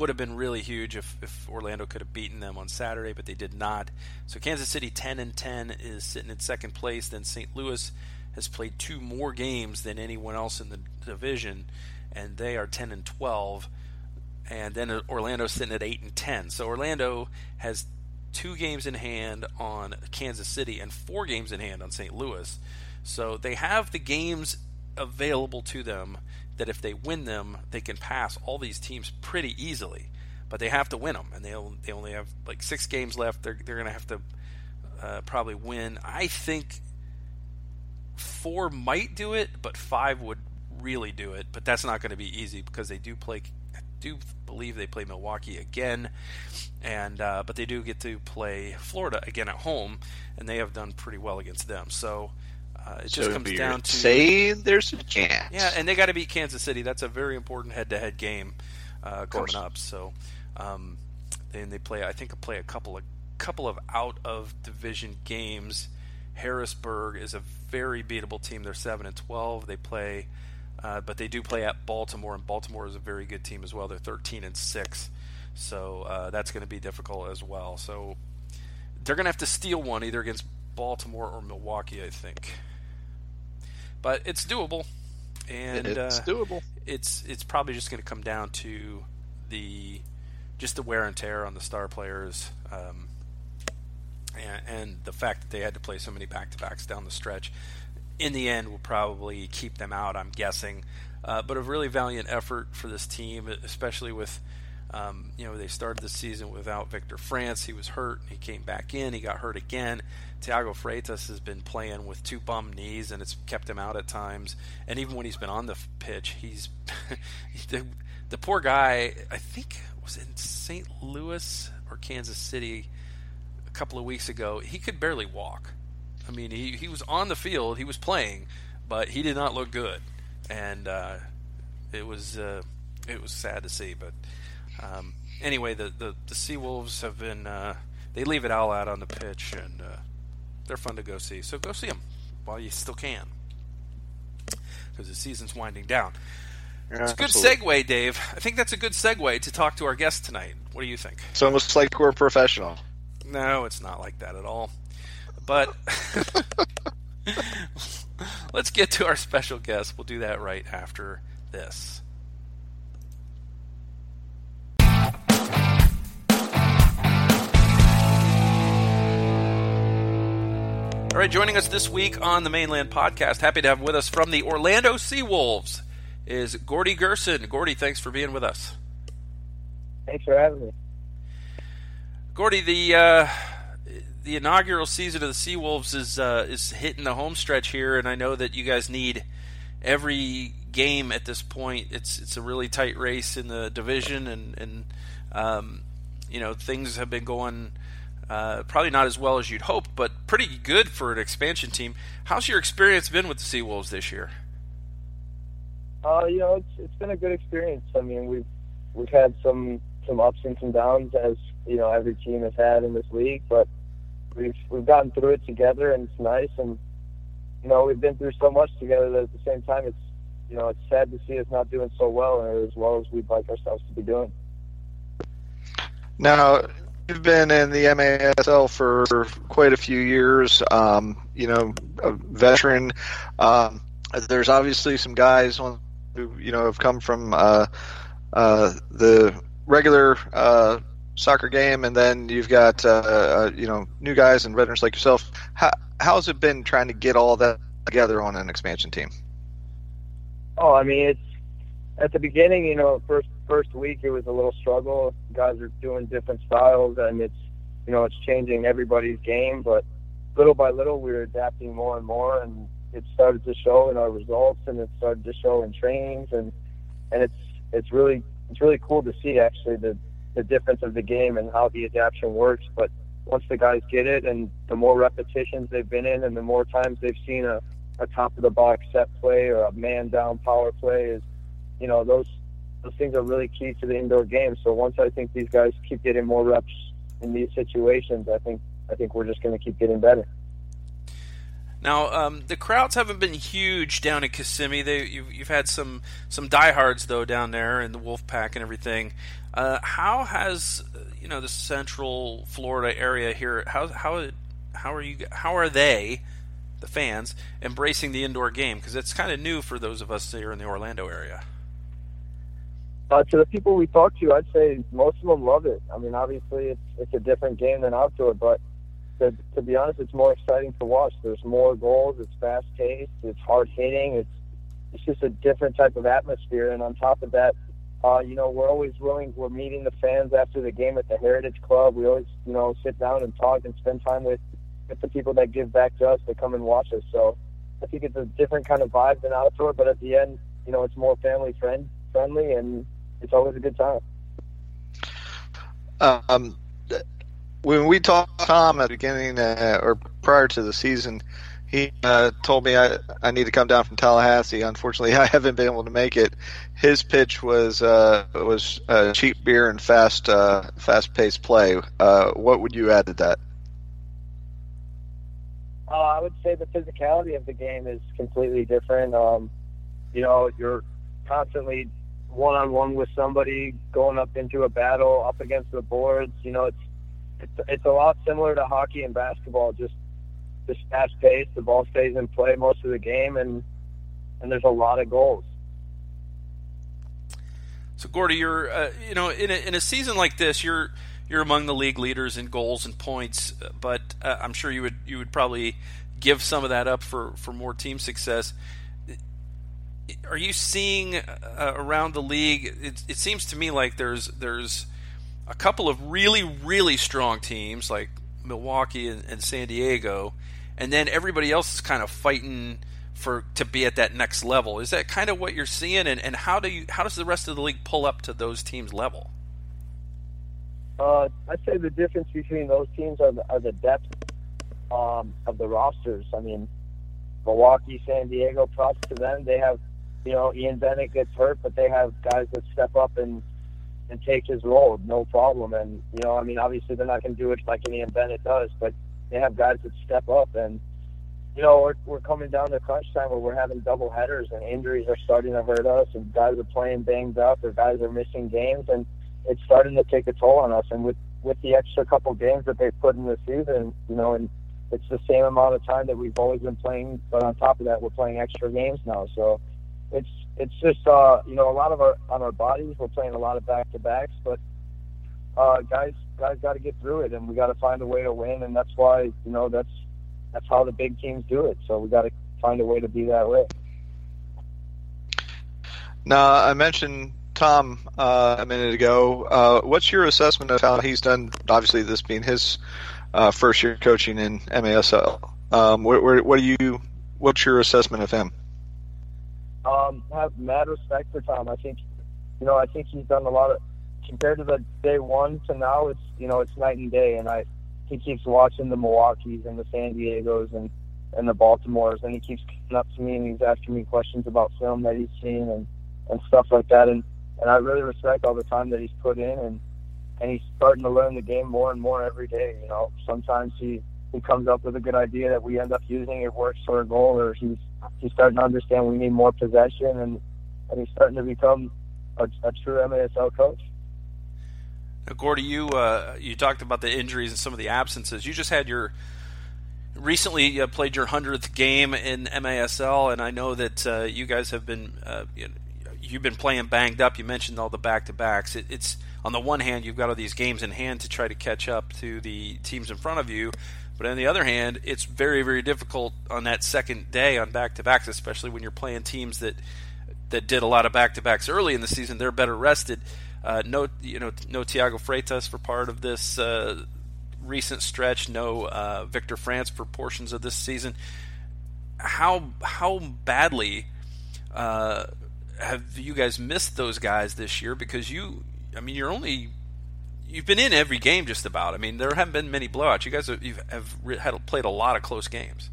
would have been really huge if, if Orlando could have beaten them on Saturday, but they did not. So Kansas City 10 and 10 is sitting in second place. Then St. Louis has played two more games than anyone else in the division, and they are 10 and 12. And then Orlando sitting at 8 and 10. So Orlando has two games in hand on Kansas City and four games in hand on St. Louis. So they have the games available to them that if they win them, they can pass all these teams pretty easily. But they have to win them, and they they only have like six games left. They're they're going to have to uh, probably win. I think four might do it, but five would really do it. But that's not going to be easy because they do play. I do believe they play Milwaukee again, and uh, but they do get to play Florida again at home, and they have done pretty well against them. So uh, it so just comes down to say there's a chance. Yeah, and they got to beat Kansas City. That's a very important head-to-head game uh, coming up. So, um, and they play. I think play a couple of couple of out of division games. Harrisburg is a very beatable team. They're seven and twelve. They play, uh, but they do play at Baltimore, and Baltimore is a very good team as well. They're thirteen and six, so uh, that's going to be difficult as well. So they're going to have to steal one either against Baltimore or Milwaukee, I think. But it's doable, and it's uh, doable. It's it's probably just going to come down to the just the wear and tear on the star players, um, and, and the fact that they had to play so many back to backs down the stretch. In the end, will probably keep them out. I'm guessing, uh, but a really valiant effort for this team, especially with um, you know, they started the season without Victor France. He was hurt. He came back in. He got hurt again. Thiago Freitas has been playing with two bum knees, and it's kept him out at times. And even when he's been on the pitch, he's the, the poor guy. I think was in St. Louis or Kansas City a couple of weeks ago. He could barely walk. I mean, he he was on the field. He was playing, but he did not look good, and uh, it was uh, it was sad to see, but. Um, anyway, the, the, the Seawolves have been, uh, they leave it all out on the pitch, and uh, they're fun to go see. So go see them while you still can, because the season's winding down. Yeah, it's a good absolutely. segue, Dave. I think that's a good segue to talk to our guest tonight. What do you think? It's almost like we're professional. No, it's not like that at all. But let's get to our special guest. We'll do that right after this. All right, joining us this week on the Mane Land Podcast, happy to have with us from the Orlando Seawolves is Gordy Gurson. Gordy, thanks for being with us. Thanks for having me. Gordy, the uh, the inaugural season of the Seawolves is uh, is hitting the home stretch here, and I know that you guys need every game at this point. It's it's a really tight race in the division, and and um, you know things have been going uh, probably not as well as you'd hope, but pretty good for an expansion team. How's your experience been with the Seawolves this year? Uh, you know, it's it's been a good experience. I mean, we've we've had some some ups and some downs as you know every team has had in this league, but we've we've gotten through it together, and it's nice. And you know, we've been through so much together that at the same time, it's you know, it's sad to see us not doing so well or as well as we'd like ourselves to be doing. Now, you've been in the MASL for quite a few years. Um, you know, a veteran. Um, there's obviously some guys on who you know have come from uh, uh, the regular uh, soccer game, and then you've got uh, uh, you know new guys and veterans like yourself. How how's it been trying to get all that together on an expansion team? Oh, I mean, it's at the beginning. You know, first first week it was a little struggle. Guys are doing different styles, and it's you know it's changing everybody's game. But little by little, we were adapting more and more, and it started to show in our results, and it started to show in trainings, and and it's it's really it's really cool to see actually the the difference of the game and how the adaptation works. But once the guys get it, and the more repetitions they've been in, and the more times they've seen a a top of the box set play or a man down power play is, you know, those those things are really key to the indoor game. So once I think these guys keep getting more reps in these situations, I think I think we're just going to keep getting better. Now, um, the crowds haven't been huge down in Kissimmee. They, you've, you've had some some diehards though down there in the Wolf Pack and everything. Uh, how has you know the Central Florida area here? How how how are you? How are they, the fans, embracing the indoor game? Because it's kind of new for those of us here in the Orlando area. Uh, to the people we talk to, I'd say most of them love it. I mean, obviously it's it's a different game than outdoor, but to, to be honest, it's more exciting to watch. There's more goals. It's fast paced. It's hard hitting. It's it's just a different type of atmosphere. And on top of that, uh, you know, we're always willing. We're meeting the fans after the game at the Heritage Club. We always, you know, sit down and talk and spend time with with the people that give back to us that come and watch us. So I think it's a different kind of vibe than outdoor. But at the end, you know, it's more family friend friendly and it's always a good time. Um, when we talked to Tom at the beginning uh, or prior to the season, he uh, told me I, I need to come down from Tallahassee. Unfortunately, I haven't been able to make it. His pitch was uh, was uh, cheap beer and fast uh, fast paced play. Uh, what would you add to that? Uh, I would say the physicality of the game is completely different. Um, you know, you're constantly one on one with somebody, going up into a battle, up against the boards. You know, it's it's it's a lot similar to hockey and basketball. Just just fast paced. The ball stays in play most of the game, and and there's a lot of goals. So Gordy, you're uh, you know in a, in a season like this, you're you're among the league leaders in goals and points, but uh, I'm sure you would you would probably give some of that up for for more team success. Are you seeing uh, around the league? It, it seems to me like there's there's a couple of really really strong teams like Milwaukee and, and San Diego, and then everybody else is kind of fighting for to be at that next level. Is that kind of what you're seeing, and, and how do you how does the rest of the league pull up to those teams' level? Uh, I'd say the difference between those teams are the, are the depth um, of the rosters. I mean, Milwaukee, San Diego, props to them. They have, you know, Ian Bennett gets hurt, but they have guys that step up and and take his role, no problem. And you know, I mean, obviously they're not going to do it like Ian Bennett does, but they have guys that step up and you know, we're, we're coming down to crunch time where we're having double headers and injuries are starting to hurt us and guys are playing banged up or guys are missing games and it's starting to take a toll on us. And with, with the extra couple games that they've put in the season, you know, and it's the same amount of time that we've always been playing, but on top of that, we're playing extra games now. So it's, it's just, uh, you know, a lot of our, on our bodies, we're playing a lot of back to backs, but, uh, guys, guys got to get through it and we got to find a way to win. And that's why, you know, that's, that's how the big teams do it. So we got to find a way to be that way. Now, I mentioned Tom uh, a minute ago. Uh, what's your assessment of how he's done? Obviously, this being his uh, first year coaching in MASL. Um, what, what do you? What's your assessment of him? Um, have mad respect for Tom. I think, you know, I think he's done a lot of compared to the day one to now. It's you know, it's night and day, and I he keeps watching the Milwaukee's and the San Diego's and and the Baltimore's, and he keeps coming up to me and he's asking me questions about film that he's seen and and stuff like that. And and I really respect all the time that he's put in, and and he's starting to learn the game more and more every day. You know, sometimes he he comes up with a good idea that we end up using, it works for a goal, or he's he's starting to understand we need more possession, and and he's starting to become a, a true MASL coach. Now, Gordy, you uh, you talked about the injuries and some of the absences. You just had your recently uh, played your hundredth game in MASL, and I know that uh, you guys have been uh, you know, you've been playing banged up. You mentioned all the back to backs. It, it's on the one hand you've got all these games in hand to try to catch up to the teams in front of you, but on the other hand, it's very very difficult on that second day on back to backs, especially when you're playing teams that that did a lot of back to backs early in the season. They're better rested. Uh, no, you know, no Tiago Freitas for part of this uh, recent stretch. No uh, Victor France for portions of this season. How how badly uh, have you guys missed those guys this year? Because you, I mean, you're only you've been in every game just about. I mean, there haven't been many blowouts. You guys have, you've, have had played a lot of close games.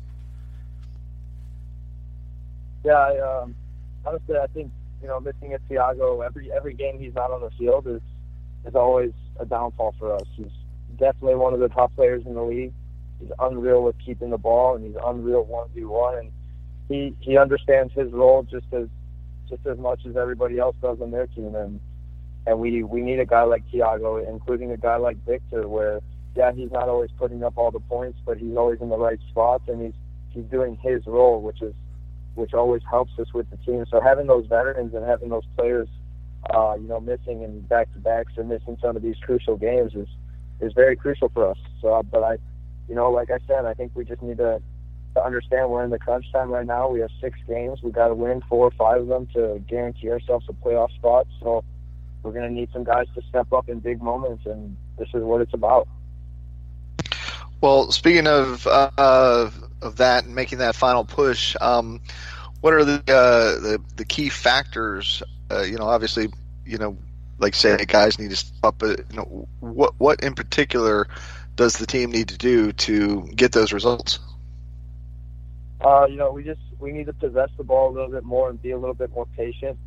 Yeah, I, um, honestly, I think you know, missing a Tiago every every game he's not on the field is is always a downfall for us. He's definitely one of the top players in the league. He's unreal with keeping the ball, and he's unreal one v one. And he he understands his role just as just as much as everybody else does on their team. And and we we need a guy like Tiago, including a guy like Victor, where yeah, he's not always putting up all the points, but he's always in the right spots, and he's he's doing his role, which is which always helps us with the team. So having those veterans and having those players, uh, you know, missing in back to backs or missing some of these crucial games is is very crucial for us. So, uh, but I, you know, like I said, I think we just need to to understand we're in the crunch time right now. We have six games. We got to win four or five of them to guarantee ourselves a playoff spot. So we're going to need some guys to step up in big moments, and this is what it's about. Well, speaking of uh, of that and making that final push, um, what are the, uh, the the key factors? Uh, you know, obviously, you know, like say guys need to step up. But, you know, what what in particular does the team need to do to get those results? Uh, you know, we just we need to possess the ball a little bit more and be a little bit more patient.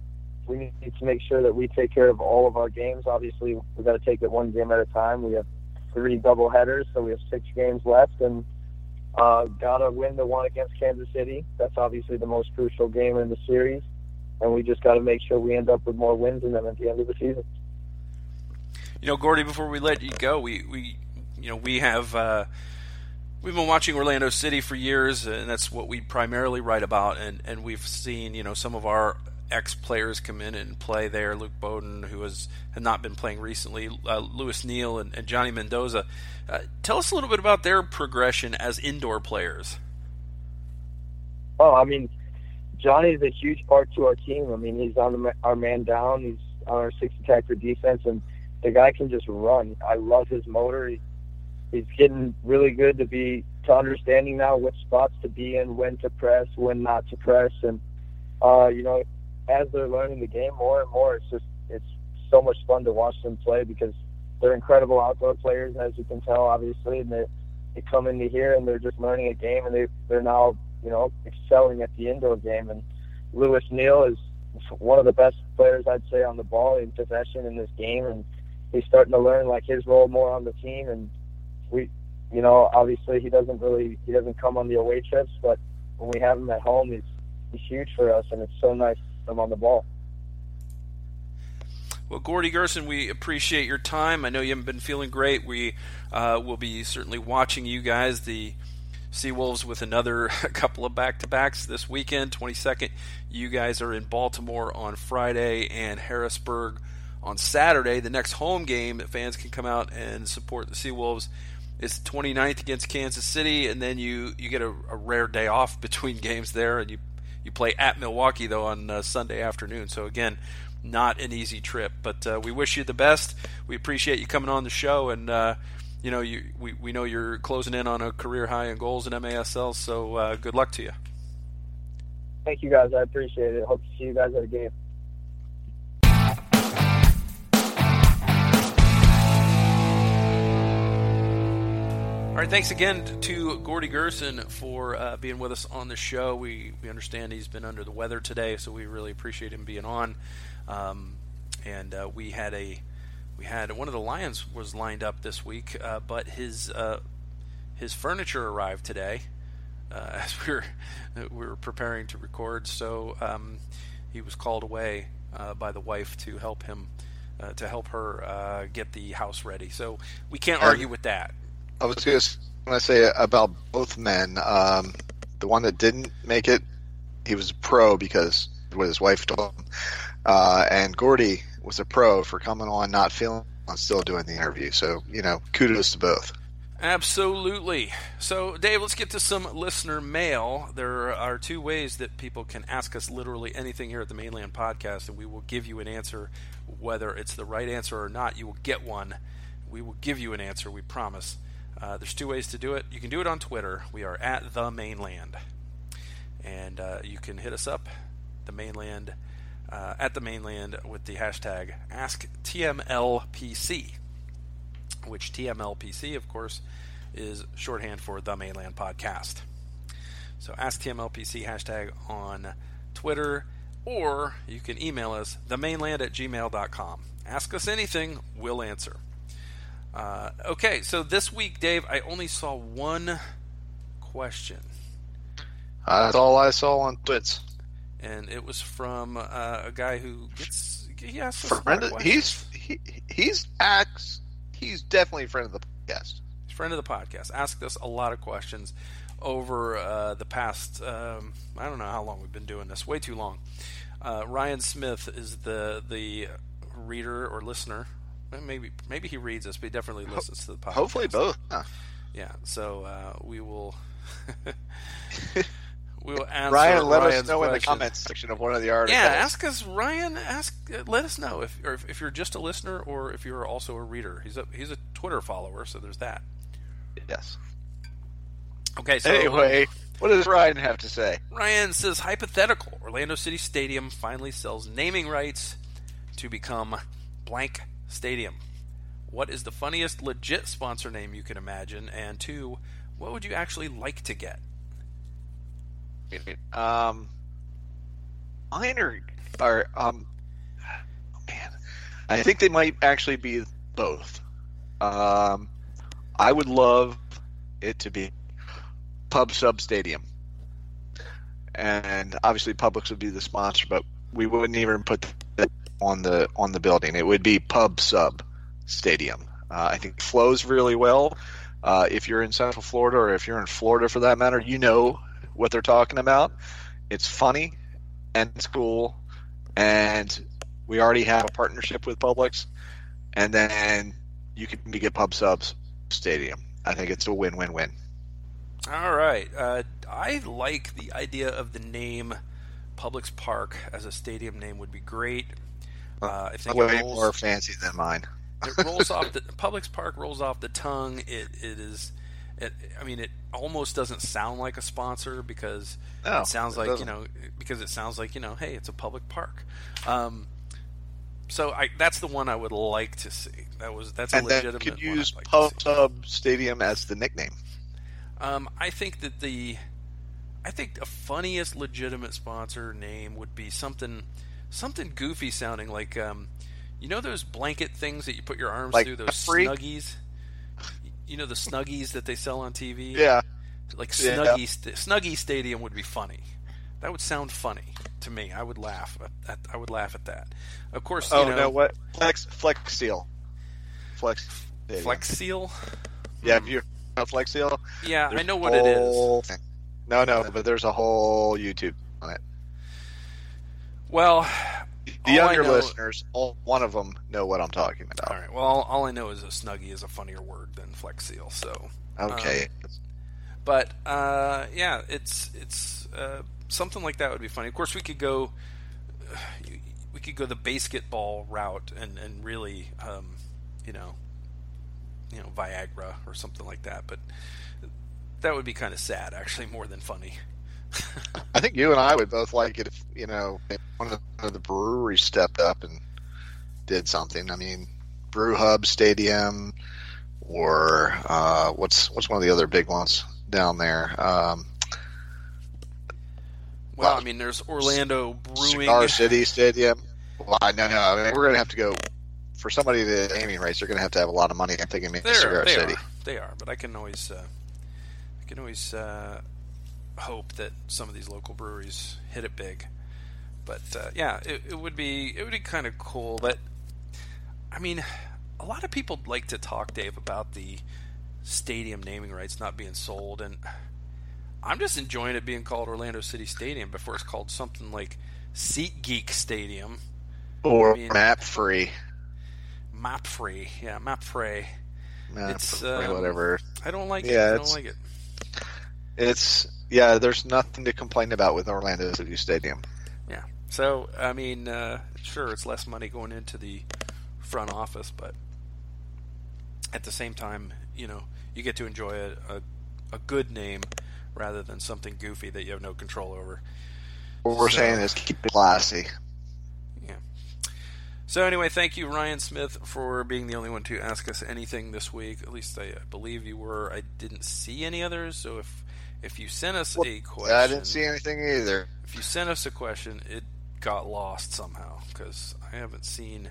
We need to make sure that we take care of all of our games. Obviously, we've got to take it one game at a time. We have three double headers, so we have six games left, and uh, gotta win the one against Kansas City. That's obviously the most crucial game in the series, and we just got to make sure we end up with more wins in them at the end of the season. You know, Gordy, before we let you go, we, we you know we have uh, we've been watching Orlando City for years, and that's what we primarily write about. And, and we've seen, you know, some of our ex players come in and play there. Luke Boden, who has had not been playing recently, uh, Lewis Neal, and, and Johnny Mendoza. Uh, tell us a little bit about their progression as indoor players. Oh, I mean, Johnny's a huge part to our team. I mean, he's on the, our man down. He's on our six attack for defense, and the guy can just run. I love his motor. He, he's getting really good to be to understanding now which spots to be in, when to press, when not to press, and uh, you know, as they're learning the game more and more, it's just it's so much fun to watch them play because they're incredible outdoor players, as you can tell, obviously, and they they come into here and they're just learning a game, and they they're now you know excelling at the indoor game. And Lewis Neal is one of the best players I'd say on the ball in possession in this game, and he's starting to learn like his role more on the team. And we, you know, obviously he doesn't really he doesn't come on the away trips, but when we have him at home, he's he's huge for us, and it's so nice to him on the ball. Well, Gordy Gurson, we appreciate your time. I know you haven't been feeling great. We uh, will be certainly watching you guys, the Seawolves, with another couple of back to backs this weekend. 22nd, you guys are in Baltimore on Friday and Harrisburg on Saturday. The next home game that fans can come out and support the Seawolves is the 29th against Kansas City, and then you, you get a, a rare day off between games there, and you you play at Milwaukee though on uh, Sunday afternoon. So again, not an easy trip, but uh, we wish you the best. We appreciate you coming on the show, and uh, you know you we, we know you're closing in on a career high in goals in MASL. So uh, good luck to you. Thank you guys. I appreciate it. Hope to see you guys at a game. All right, thanks again to Gordy Gurson for uh, being with us on the show. We we understand he's been under the weather today, so we really appreciate him being on. Um, and uh, we had a we had one of the Lions was lined up this week, uh, but his uh, his furniture arrived today uh, as we were we were preparing to record. So um, he was called away uh, by the wife to help him to help her get the house ready. So we can't argue with that. I was going to say about both men. Um, the one that didn't make it, he was a pro because what his wife told him. Uh, and Gordy was a pro for coming on, not feeling on, still doing the interview. So you know, kudos to both. Absolutely. So, Dave, let's get to some listener mail. There are two ways that people can ask us literally anything here at the Mane Land Podcast, and we will give you an answer. Whether it's the right answer or not, you will get one. We will give you an answer, we promise. Uh, there's two ways to do it. You can do it on Twitter. We are at the Mane Land, and uh, you can hit us up, the Mane Land, uh, at the Mane Land with the hashtag AskTMLPC, which TMLPC, of course, is shorthand for the Mane Land Podcast. So AskTMLPC hashtag on Twitter, or you can email us, themaneland at gmail.com. Ask us anything, we'll answer. Uh, okay, so this week, Dave, I only saw one question. Uh, that's all I saw on Twits. And it was from uh, a guy who gets he asks friend of, he's he, he's acts he's definitely a friend of the podcast. He's friend of the podcast. Asked us a lot of questions over uh, the past um, I don't know how long we've been doing this. Way too long. Uh, Ryan Smith is the the reader or listener maybe maybe he reads us, but he definitely listens to the podcast. Hopefully both. Yeah. yeah so uh, we will we will answer Ryan. Let Ryan's us know question. in the comments section of one of the articles. Yeah, ask us, Ryan. Ask, let us know if or if you're just a listener or if you're also a reader. He's a he's a Twitter follower, so there's that. Yes. Okay. So anyway, what does Ryan have to say? Ryan says hypothetical: Orlando City Stadium finally sells naming rights to become blank Stadium. What is the funniest legit sponsor name you can imagine? And two, what would you actually like to get? Um, mine um, oh man, I think they might actually be both. Um, I would love it to be Pub Sub Stadium, and obviously Publix would be the sponsor, but we wouldn't even put on the on the building. It would be Pub Sub Stadium. Uh, I think it flows really well. Uh, if you're in Central Florida or if you're in Florida for that matter, you know what they're talking about. It's funny and it's cool, and we already have a partnership with Publix, and then you can get pub subs stadium. I think it's a win-win-win. All right, uh, I like the idea of the name Publix Park as a stadium name would be great. Uh, I think way rolls, more fancy than mine. it rolls off the Publix Park rolls off the tongue. It it is. It, I mean, it almost doesn't sound like a sponsor because No, it sounds it like you doesn't. know because it sounds like you know, hey, it's a public park. Um, so I that's the one I would like to see. That was that's a and then legitimate. could use like Pub Stadium as the nickname. Um, I think that the, I think the funniest legitimate sponsor name would be something, something goofy sounding like, um, you know those blanket things that you put your arms Like through, those snuggies. You know the snuggies that they sell on TV. Yeah, Like Yeah. Snuggie, st- Snuggie Stadium would be funny. That would sound funny to me. I would laugh. At, I would laugh at that. Of course, Oh you know, no! What Flex Flex Seal? Flex. Stadium. Flex Seal. Yeah, have you know Flex Seal? Yeah, I know what it is. thing. No, no, but there's a whole YouTube on it. Well, The younger know- listeners, all, one of them know what I'm talking about. All right. Well, all, all I know is a Snuggie is a funnier word than Flex Seal. So. Okay, But uh, yeah, it's it's uh, something like that would be funny. Of course, we could go we could go the basketball route and and really um, you know you know Viagra or something like that. But that would be kind of sad, actually, more than funny. I think you and I would both like it if you know if one of the breweries stepped up and did something. I mean, Brew Hub Stadium, or uh, what's what's one of the other big ones down there? Um, Well, I mean, there's Orlando Brewing. Cigar City Stadium. Well, I no, no. I mean, we're gonna have to go for somebody to naming rights. They're gonna have to have a lot of money. I'm thinking maybe Cigar they City. are, they are. But I can always, uh, I can always uh, hope that some of these local breweries hit it big. But uh, yeah, it, it would be it would be kind of cool. But I mean, a lot of people like to talk, Dave, about the stadium naming rights not being sold, and I'm just enjoying it being called Orlando City Stadium before it's called something like Seat Geek Stadium, Or I mean- Mapfre. Map Free. Yeah, Mapfre. Map It's, free, um, whatever. I don't like Yeah, it. I don't like it. It's yeah. There's nothing to complain about with Orlando's new Stadium. Yeah. So I mean, uh, sure, it's less money going into the front office, but at the same time, you know, you get to enjoy a, a, a good name rather than something goofy that you have no control over. What we're So- saying is keep it classy. Yeah. So anyway, thank you, Ryan Smith, for being the only one to ask us anything this week. At least I, I believe you were. I didn't see any others. So if if you sent us a question, I didn't see anything either. if you sent us a question, it got lost somehow because I haven't seen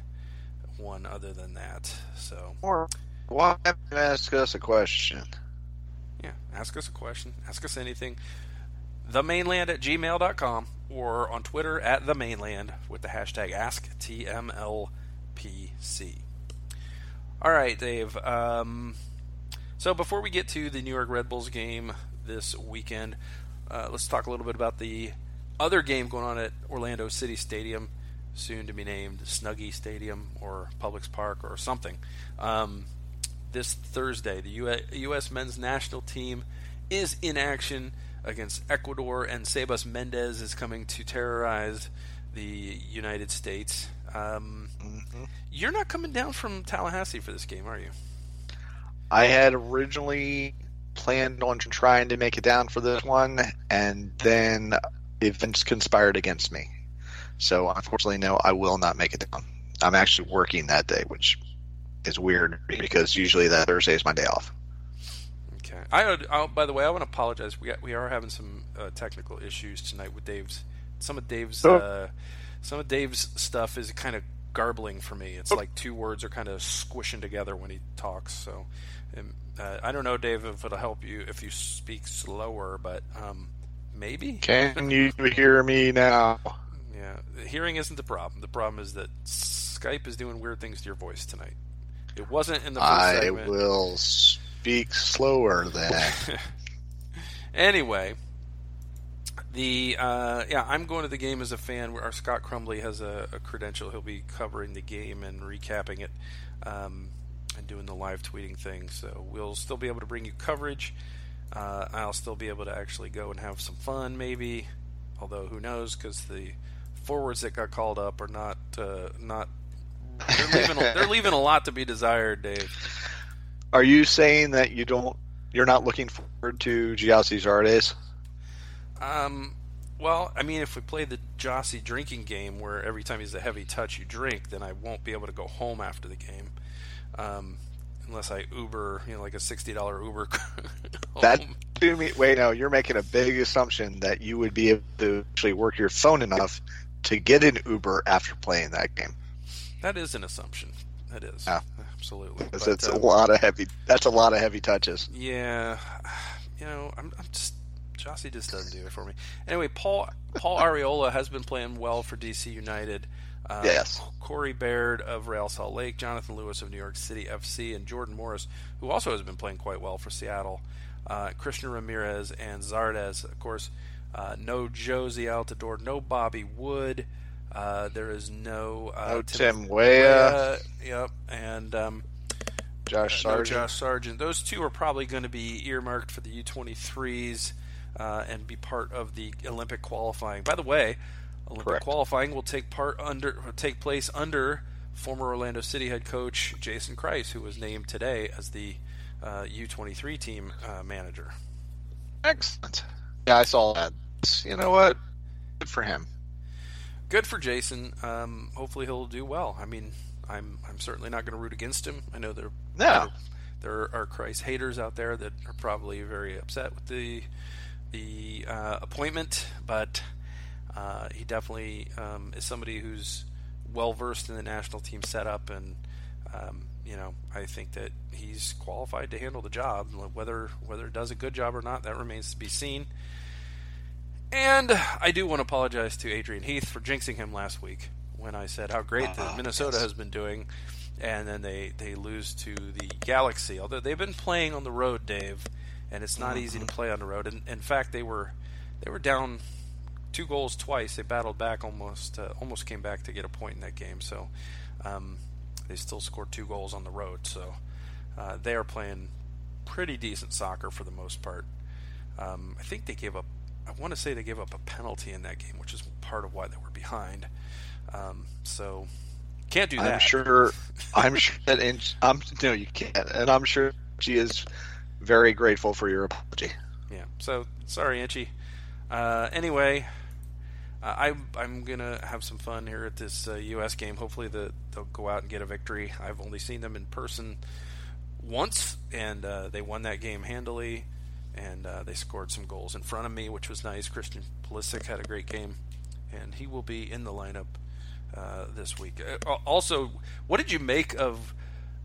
one other than that. So Or why ask us a question? yeah, ask us a question, ask us anything. The Mane Land at gmail.com or on Twitter at the Mane Land with the hashtag AskTMLPC. All right, Dave. Um, so before we get to the New York Red Bulls game this weekend, uh, let's talk a little bit about the other game going on at Orlando City Stadium, soon to be named Snuggie Stadium or Publix Park or something. Um, this Thursday, the U- U.S. men's national team is in action against Ecuador, and Sebas Mendez is coming to terrorize the United States. Um, Mhm. you're not coming down from Tallahassee for this game, are you? I had originally planned on trying to make it down for this one, and then events conspired against me. So unfortunately, no, I will not make it down. I'm actually working that day, which is weird because usually that Thursday is my day off. Okay. I, would- I by the way, I want to apologize. We we are having some uh, technical issues tonight with Dave's. Some of Dave's Oh. uh, some of Dave's stuff is kind of garbling for me. It's like two words are kind of squishing together when he talks. So um, uh, I don't know, Dave, if it'll help you if you speak slower, but um, maybe. Can you hear me now? Yeah, hearing isn't the problem. The problem is that Skype is doing weird things to your voice tonight. It wasn't in the first I segment. will. Speak slower then. anyway, the uh, yeah, I'm going to the game as a fan. Our Scott Crumbly has a, a credential. He'll be covering the game and recapping it, um, doing the live tweeting thing. So we'll still be able to bring you coverage. Uh, I'll still be able to actually go and have some fun, maybe. Although who knows? Because the forwards that got called up are not uh, not. They're leaving, they're leaving a lot to be desired, Dave. Are you saying that you don't? You're not looking forward to Gyasi Zardes? Um, well, I mean, if we play the Gyasi drinking game, where every time he's a heavy touch, you drink, then I won't be able to go home after the game, um, unless I Uber, you know, like a sixty dollar Uber. that wait, no, you're making a big assumption that you would be able to actually work your phone enough to get an Uber after playing that game. That is an assumption. That is yeah. absolutely. Because it's uh, a lot of heavy. That's a lot of heavy touches. Yeah, you know, I'm, I'm just Gyasi just doesn't do it for me. Anyway, Paul Paul Arriola has been playing well for DC United. Uh, yes. Corey Baird of Real Salt Lake, Jonathan Lewis of New York City FC, and Jordan Morris, who also has been playing quite well for Seattle. Uh, Christian Ramirez and Zardes, of course. Uh, no Jozy Altidore, no Bobby Wood. Uh, there is no uh, no Tim, Tim Weah. Yep, and um, Josh Sargent. No Josh Sargent. Those two are probably going to be earmarked for the U23s uh, and be part of the Olympic qualifying. By the way, Olympic Correct. qualifying will take part under take place under former Orlando City head coach Jason Kreis, who was named today as the uh, U23 team uh, manager. Excellent. Yeah, I saw that. You know what? Good for him. Good for Jason. Um, hopefully he'll do well. I mean, I'm I'm certainly not going to root against him. I know there no. there, there are Kreis haters out there that are probably very upset with the the uh, appointment, but uh, he definitely um, is somebody who's well versed in the national team setup, and um, you know I think that he's qualified to handle the job. Whether whether it does a good job or not, that remains to be seen. And I do want to apologize to Adrian Heath for jinxing him last week when I said how great uh, Minnesota yes. has been doing, and then they they lose to the Galaxy. Although they've been playing on the road, Dave and it's not mm-hmm. easy to play on the road. And in fact, they were they were down two goals twice. They battled back almost uh, almost came back to get a point in that game. So um, they still scored two goals on the road. So uh, they are playing pretty decent soccer for the most part. Um, I think they gave up. I want to say they gave up a penalty in that game, which is part of why they were behind. Um, so can't do that. I'm sure. I'm sure that. In, I'm no, you can't. And I'm sure she is very grateful for your apology. Yeah. So sorry, Inchy. Uh, anyway, uh, I'm I'm gonna have some fun here at this uh, U.S. game. Hopefully, the, they'll go out and get a victory. I've only seen them in person once, and uh, they won that game handily, and uh, they scored some goals in front of me, which was nice. Christian Pulisic had a great game, and he will be in the lineup uh, this week. also, what did you make of?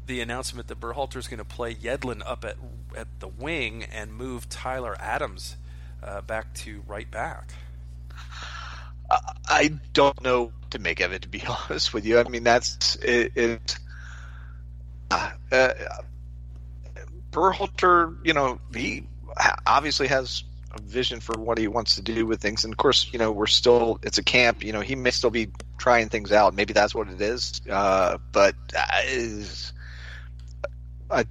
the announcement that Berhalter is going to play Yedlin up at at the wing and move Tyler Adams uh, back to right back. I don't know to make of it, to be honest with you. I mean, that's it. it uh, uh, Berhalter, you know, he obviously has a vision for what he wants to do with things, and of course, you know, we're still it's a camp. You know, he may still be trying things out. Maybe that's what it is. Uh, but uh, I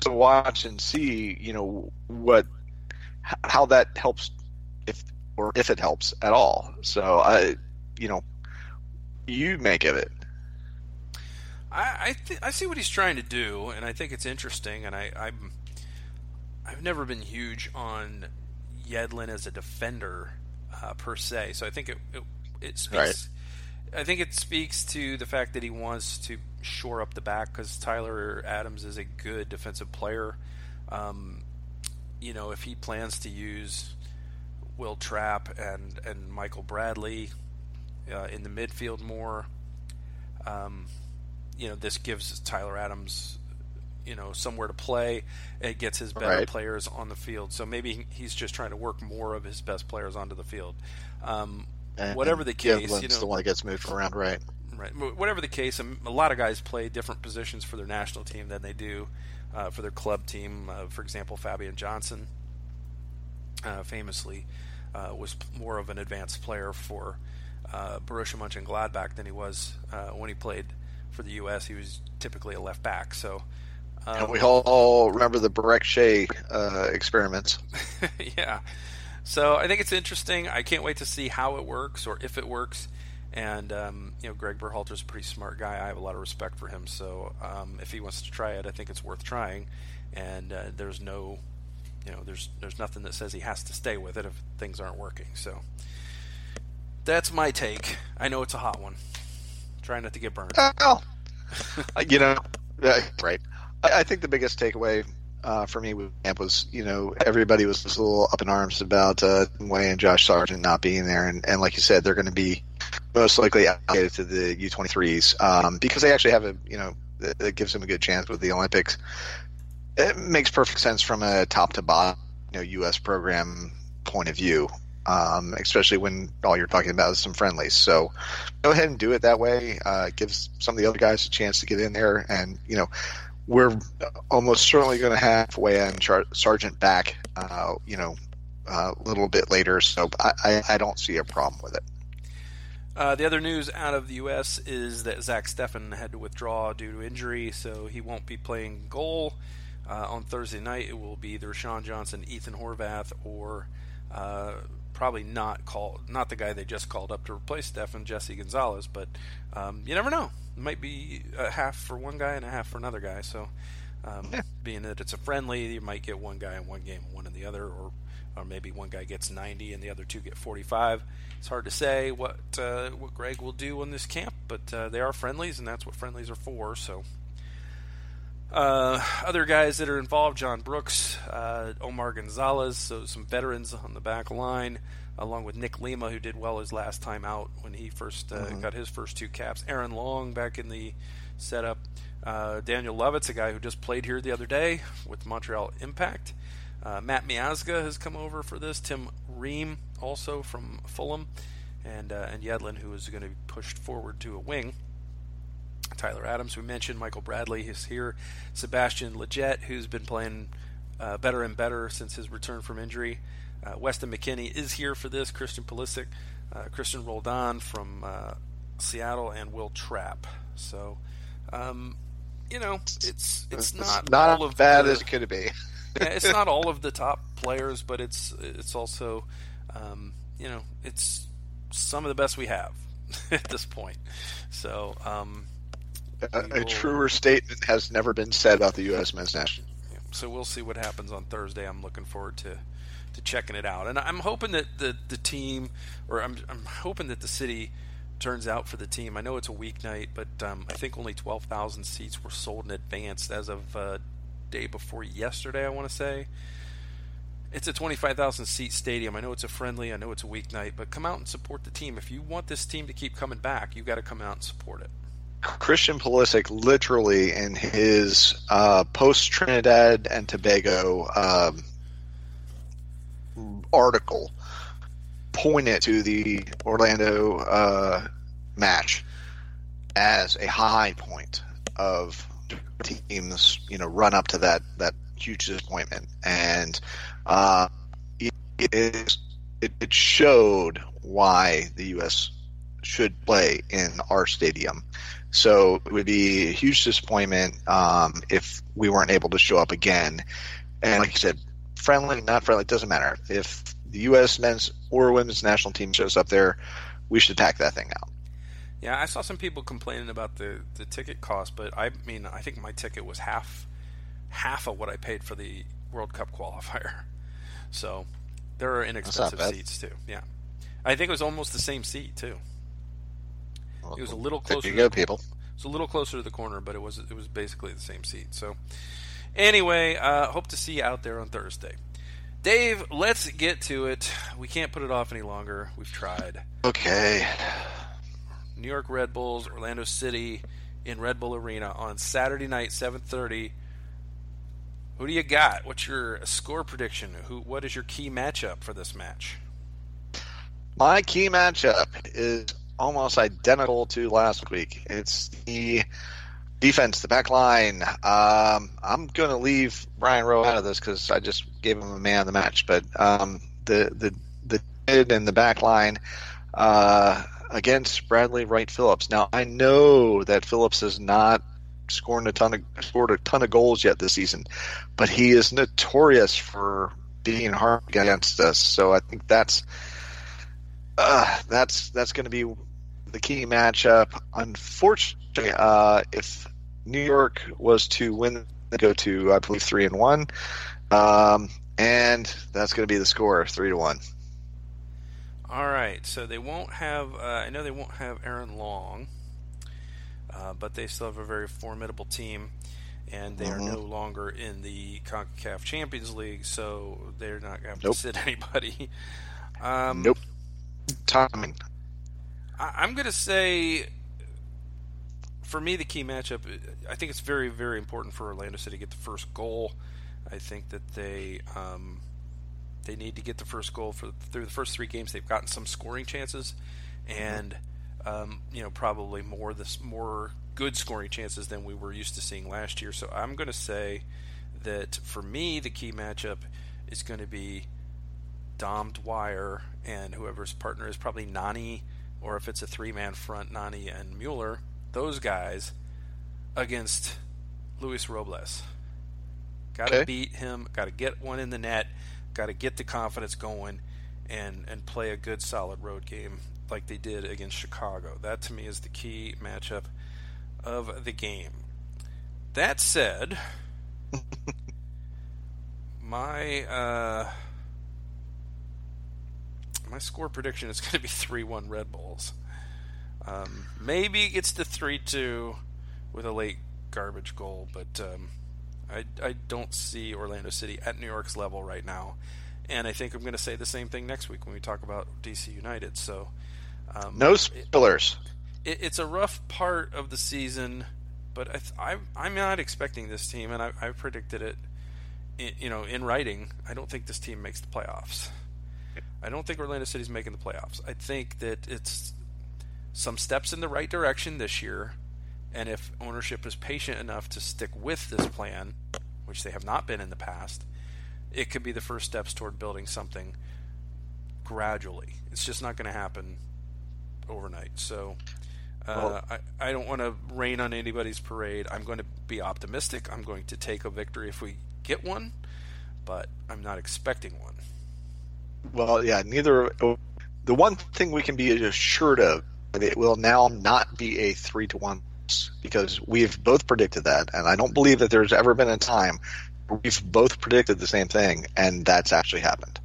to watch and see, you know, what how that helps if or if it helps at all. So I, you know, you make of it. I I, th- I see what he's trying to do, and I think it's interesting. And I I'm I've never been huge on Yedlin as a defender uh, per se, so I think it it, it speaks. Right. I think it speaks to the fact that he wants to shore up the back because Tyler Adams is a good defensive player. Um, you know, if he plans to use Will Trapp and and Michael Bradley uh, in the midfield more, um, you know, this gives Tyler Adams, you know, somewhere to play. It gets his better right. players on the field. So maybe he's just trying to work more of his best players onto the field. Um, and, whatever the case, you know, the one that gets moved around, right? right. Whatever the case, a lot of guys play different positions for their national team than they do uh, for their club team. Uh, for example, Fabian Johnson uh, famously uh, was more of an advanced player for uh, Borussia Mönchengladbach than he was uh, when he played for the U.S. He was typically a left back. So. Um, and we all remember the Brek Shea experiments. yeah. So I think it's interesting. I can't wait to see how it works or if it works. And um, you know, Greg Berhalter's a pretty smart guy. I have a lot of respect for him. So um, if he wants to try it, I think it's worth trying. And uh, there's no, you know, there's there's nothing that says he has to stay with it if things aren't working. So that's my take. I know it's a hot one. Try not to get burned. Well, you know, right. I, think the biggest takeaway uh, for me was, you know, everybody was a little up in arms about uh, Weah and Josh Sargent not being there, and, and like you said, they're going to be most likely allocated to the U23s um, because they actually have a, you know, it gives them a good chance with the Olympics. It makes perfect sense from a top to bottom, you know, U.S. program point of view, um, especially when all you're talking about is some friendlies. So go ahead and do it that way. Uh, gives some of the other guys a chance to get in there, and you know we're almost certainly going to have Weah and Char- Sargent back, uh, you know, a little bit later. So I, I, I don't see a problem with it. Uh, the other news out of the U.S. is that Zach Steffen had to withdraw due to injury, so he won't be playing goal uh, on Thursday night. It will be either Sean Johnson, Ethan Horvath, or uh, probably not call not the guy they just called up to replace Steffen, Jesse Gonzalez. But um, you never know It might be a half for one guy and a half for another guy. So, um, yeah. being that it's a friendly, you might get one guy in one game, one in the other, or or maybe one guy gets 90 and the other two get 45. It's hard to say what uh, what Greg will do on this camp, but uh, they are friendlies, and that's what friendlies are for. So. Uh, other guys that are involved: John Brooks, uh, Omar Gonzalez, so some veterans on the back line along with Nick Lima, who did well his last time out when he first uh, mm-hmm. got his first two caps. Aaron Long back in the setup. Uh, Daniel Lovitz, a guy who just played here the other day with Montreal Impact. Uh, Matt Miazga has come over for this. Tim Ream also from Fulham, and uh, and Yedlin, who is going to be pushed forward to a wing. Tyler Adams, we mentioned. Michael Bradley is here. Sebastian Lletget, who's been playing uh, better and better since his return from injury. Uh, Weston McKennie is here for this. Christian Pulisic, uh, Cristian Roldan from uh, Seattle, and Will Trapp. So, um, you know, it's it's not not all of bad the, as it could be. it's not all of the top players, but it's it's also, um, you know, it's some of the best we have at this point. So, um, a, a, truer statement has never been said about the U.S. men's national. Yeah, so we'll see what happens on Thursday. I'm looking forward to to checking it out. And I'm hoping that the the team, or I'm I'm hoping that the city turns out for the team. I know it's a weeknight, but um, I think only 12,000 seats were sold in advance as of uh, day before yesterday. I want to say. It's a 25,000 seat stadium. I know it's a friendly. I know it's a weeknight, but come out and support the team. If you want this team to keep coming back, you've got to come out and support it. Christian Pulisic, literally in his uh, post Trinidad and Tobago um, article pointed to the Orlando uh, match as a high point of teams, you know, run up to that that huge disappointment, and uh, it, it, it showed why the U.S. should play in our stadium. So it would be a huge disappointment um, if we weren't able to show up again. And like you said, friendly, not friendly, it doesn't matter. If the U.S. men's or women's national team shows up there, we should pack that thing out. Yeah, I saw some people complaining about the, the ticket cost, but I mean, I think my ticket was half half of what I paid for the World Cup qualifier. So there are inexpensive seats too. Yeah, I think it was almost the same seat too. Well, it was a little closer. There you go, people. It's a little closer to the corner, but it was it was basically the same seat. So Anyway, uh, hope to see you out there on Thursday. Dave, let's get to it. We can't put it off any longer. We've tried. Okay. New York Red Bulls, Orlando City in Red Bull Arena on Saturday night, 7:30. Who do you got? What's your score prediction? Who what is your key matchup for this match? My key matchup is almost identical to last week. It's the defense, the back line. Um, I'm going to leave Brian Rowe out of this because I just gave him a man of the match. But um, the the the mid and the back line uh, against Bradley Wright Phillips. Now I know that Phillips has not scored a ton of scored a ton of goals yet this season, but he is notorious for being hard against us. So I think that's uh, that's that's going to be the key matchup. Unfortunately, uh, if New York was to win, they go to I believe three and one, um, and that's going to be the score, three to one. All right, so they won't have. Uh, I know they won't have Aaron Long, uh, but they still have a very formidable team, and they Mhm. are no longer in the Concacaf Champions League, so they're not going to Nope. sit anybody. Um, Nope. Timing. I, I'm going to say, for me, the key matchup. I think it's very, very important for Orlando City to get the first goal. I think that they um, they need to get the first goal for through the first three games. They've gotten some scoring chances, and um, you know probably more this more good scoring chances than we were used to seeing last year. So I'm going to say that for me, the key matchup is going to be Dom Dwyer and whoever's partner is probably Nani, or if it's a three man front, Nani and Mueller. Those guys against Luis Robles. Got to Okay. beat him. Got to get one in the net. Got to get the confidence going, and and play a good solid road game like they did against Chicago. That to me is the key matchup of the game. That said, my uh, my score prediction is going to be three one Red Bulls. Um, maybe it gets to three two with a late garbage goal, but um, I I don't see Orlando City at New York's level right now, and I think I'm going to say the same thing next week when we talk about DC United. So. Um, No it- spoilers. it, it's a rough part of the season, but I, I, I'm not expecting this team, and I, I've predicted it. In, you know, in writing, I don't think this team makes the playoffs. I don't think Orlando City's making the playoffs. I think that it's some steps in the right direction this year, and if ownership is patient enough to stick with this plan, which they have not been in the past, it could be the first steps toward building something gradually. It's just not going to happen overnight. So uh, Well- I, I don't want to rain on anybody's parade. I'm going to be optimistic. I'm going to take a victory if we get one, but I'm not expecting one. Well, yeah, neither. The one thing we can be assured of, it will now not be a three to one because we've both predicted that, and I don't believe that there's ever been a time where we've both predicted the same thing, and that's actually happened.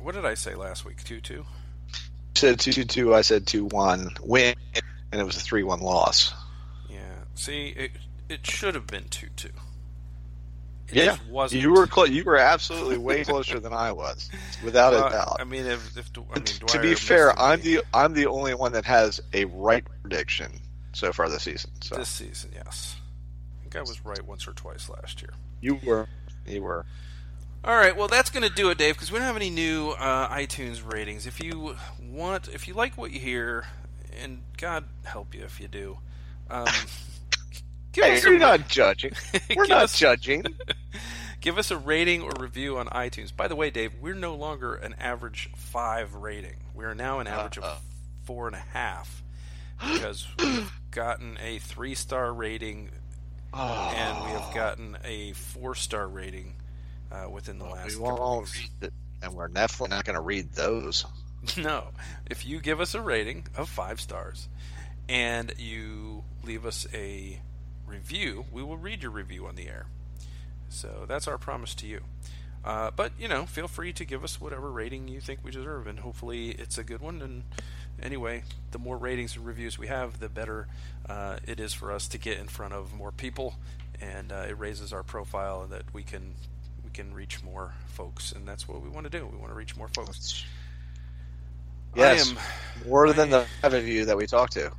What did I say last week? 2 2? You said two two two. I said two one win, and it was a three one loss. Yeah. See, it, it should have been 2 2. It Yeah, just wasn't. You were clo- you were absolutely way closer than I was, without Well, a doubt. I mean, if, if I mean, to be fair, I'm game the I'm the only one that has a right prediction so far this season. So this season, yes. I think I was right once or twice last year. you were you were. All right, well, that's going to do it, Dave, because we don't have any new uh, iTunes ratings. If you want, if you like what you hear, and God help you if you do, um, give Hey, us you're a, not judging. We're not us- judging. give us a rating or review on iTunes. By the way, Dave, we're no longer an average five rating. We are now an average Uh-uh. of four and a half because we've gotten a three star rating and we have gotten a four star rating uh, within the last. We won't weeks. read it, and we're definitely not going to read those. No. If you give us a rating of five stars and you leave us a review, we will read your review on the air. So that's our promise to you. Uh, but, you know, feel free to give us whatever rating you think we deserve, and hopefully it's a good one. And anyway, the more ratings and reviews we have, the better uh, it is for us to get in front of more people, and uh, it raises our profile and that we can we can reach more folks, and that's what we want to do. We want to reach more folks. Yes, am more than I- the five of you that we talk to.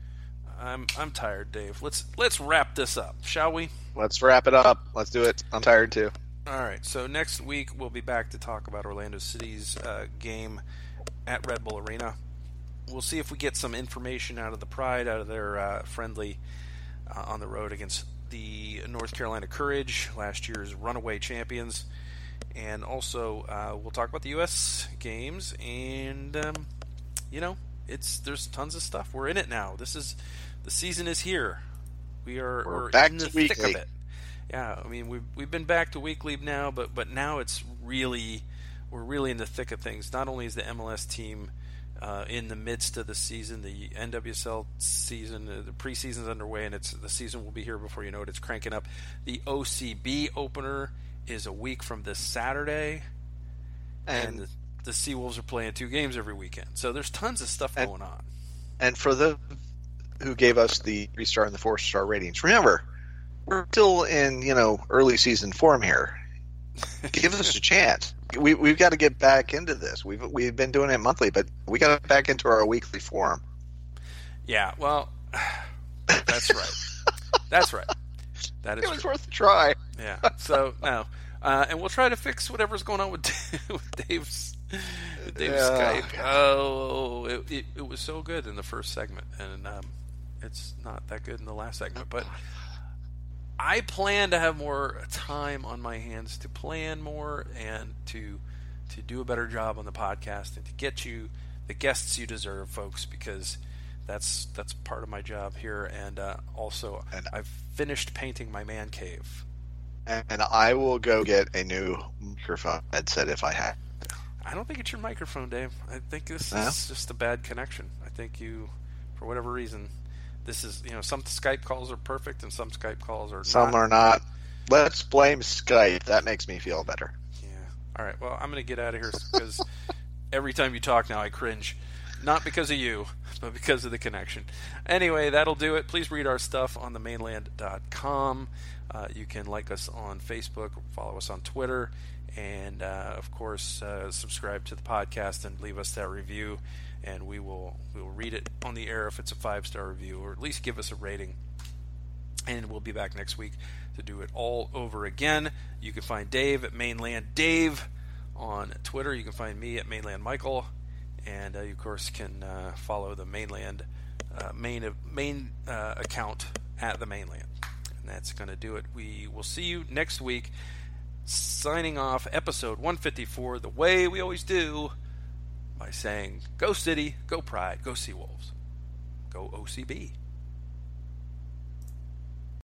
I'm I'm tired, Dave. Let's let's wrap this up, shall we? Let's wrap it up. Let's do it. I'm tired too. All right. So next week we'll be back to talk about Orlando City's uh, game at Red Bull Arena. we'll see if we get some information out of the Pride, out of their uh, friendly uh, on the road against the North Carolina Courage, last year's runaway champions. And also, uh, we'll talk about the U.S. games, and um, you know, it's there's tons of stuff. We're in it now. This is the season is here. We are We're we're back in the to thick weekly. of it. Yeah, I mean we've we've been back to weekly now, but but now it's really we're really in the thick of things. Not only is the MLS team uh, in the midst of the season, the NWSL season, uh, the preseason's underway, and it's the season will be here before you know it. It's cranking up. The OCB opener is a week from this Saturday, and, And the, the Seawolves are playing two games every weekend. So there's tons of stuff And- going on. and for the who gave us the three star and the four star ratings, remember we're still in you know early season form here. Give us a chance. We we've got to get back into this. We've we've been doing it monthly, but we got to get back into our weekly form. Yeah, well, that's right. That's right. That is It was true. worth a try. Yeah. So no, uh, and we'll try to fix whatever's going on with, with Dave's with Dave's Yeah. Skype. Oh, it, it, it was so good in the first segment, and um, it's not that good in the last segment. But I plan to have more time on my hands to plan more and to to do a better job on the podcast and to get you the guests you deserve, folks, because that's that's part of my job here. And uh, also, And- I've finished painting my man cave. And I will go get a new microphone headset if I have. I don't think it's your microphone, Dave. I think this No? is just a bad connection. I think you, for whatever reason, this is you know some Skype calls are perfect and some Skype calls are Some not. are not. Let's blame Skype. That makes me feel better. Yeah. All right. Well, I'm going to get out of here because every time you talk now, I cringe. Not because of you, but because of the connection. Anyway, that'll do it. Please read our stuff on themaneland.com. Uh, you can like us on Facebook, follow us on Twitter, and uh, of course, uh, subscribe to the podcast and leave us that review. And we will we will read it on the air if it's a five star review, or at least give us a rating and we'll be back next week to do it all over again. You can find Dave at Mane Land Dave on Twitter. You can find me at Mane Land Michael, and uh, you of course can uh, follow the Mane Land uh, main main uh, account at the Mane Land, and that's going to do it. We will see you next week. Signing off, episode 154, the way we always do, by saying, "Go City, go Pride, go Seawolves, go OCB."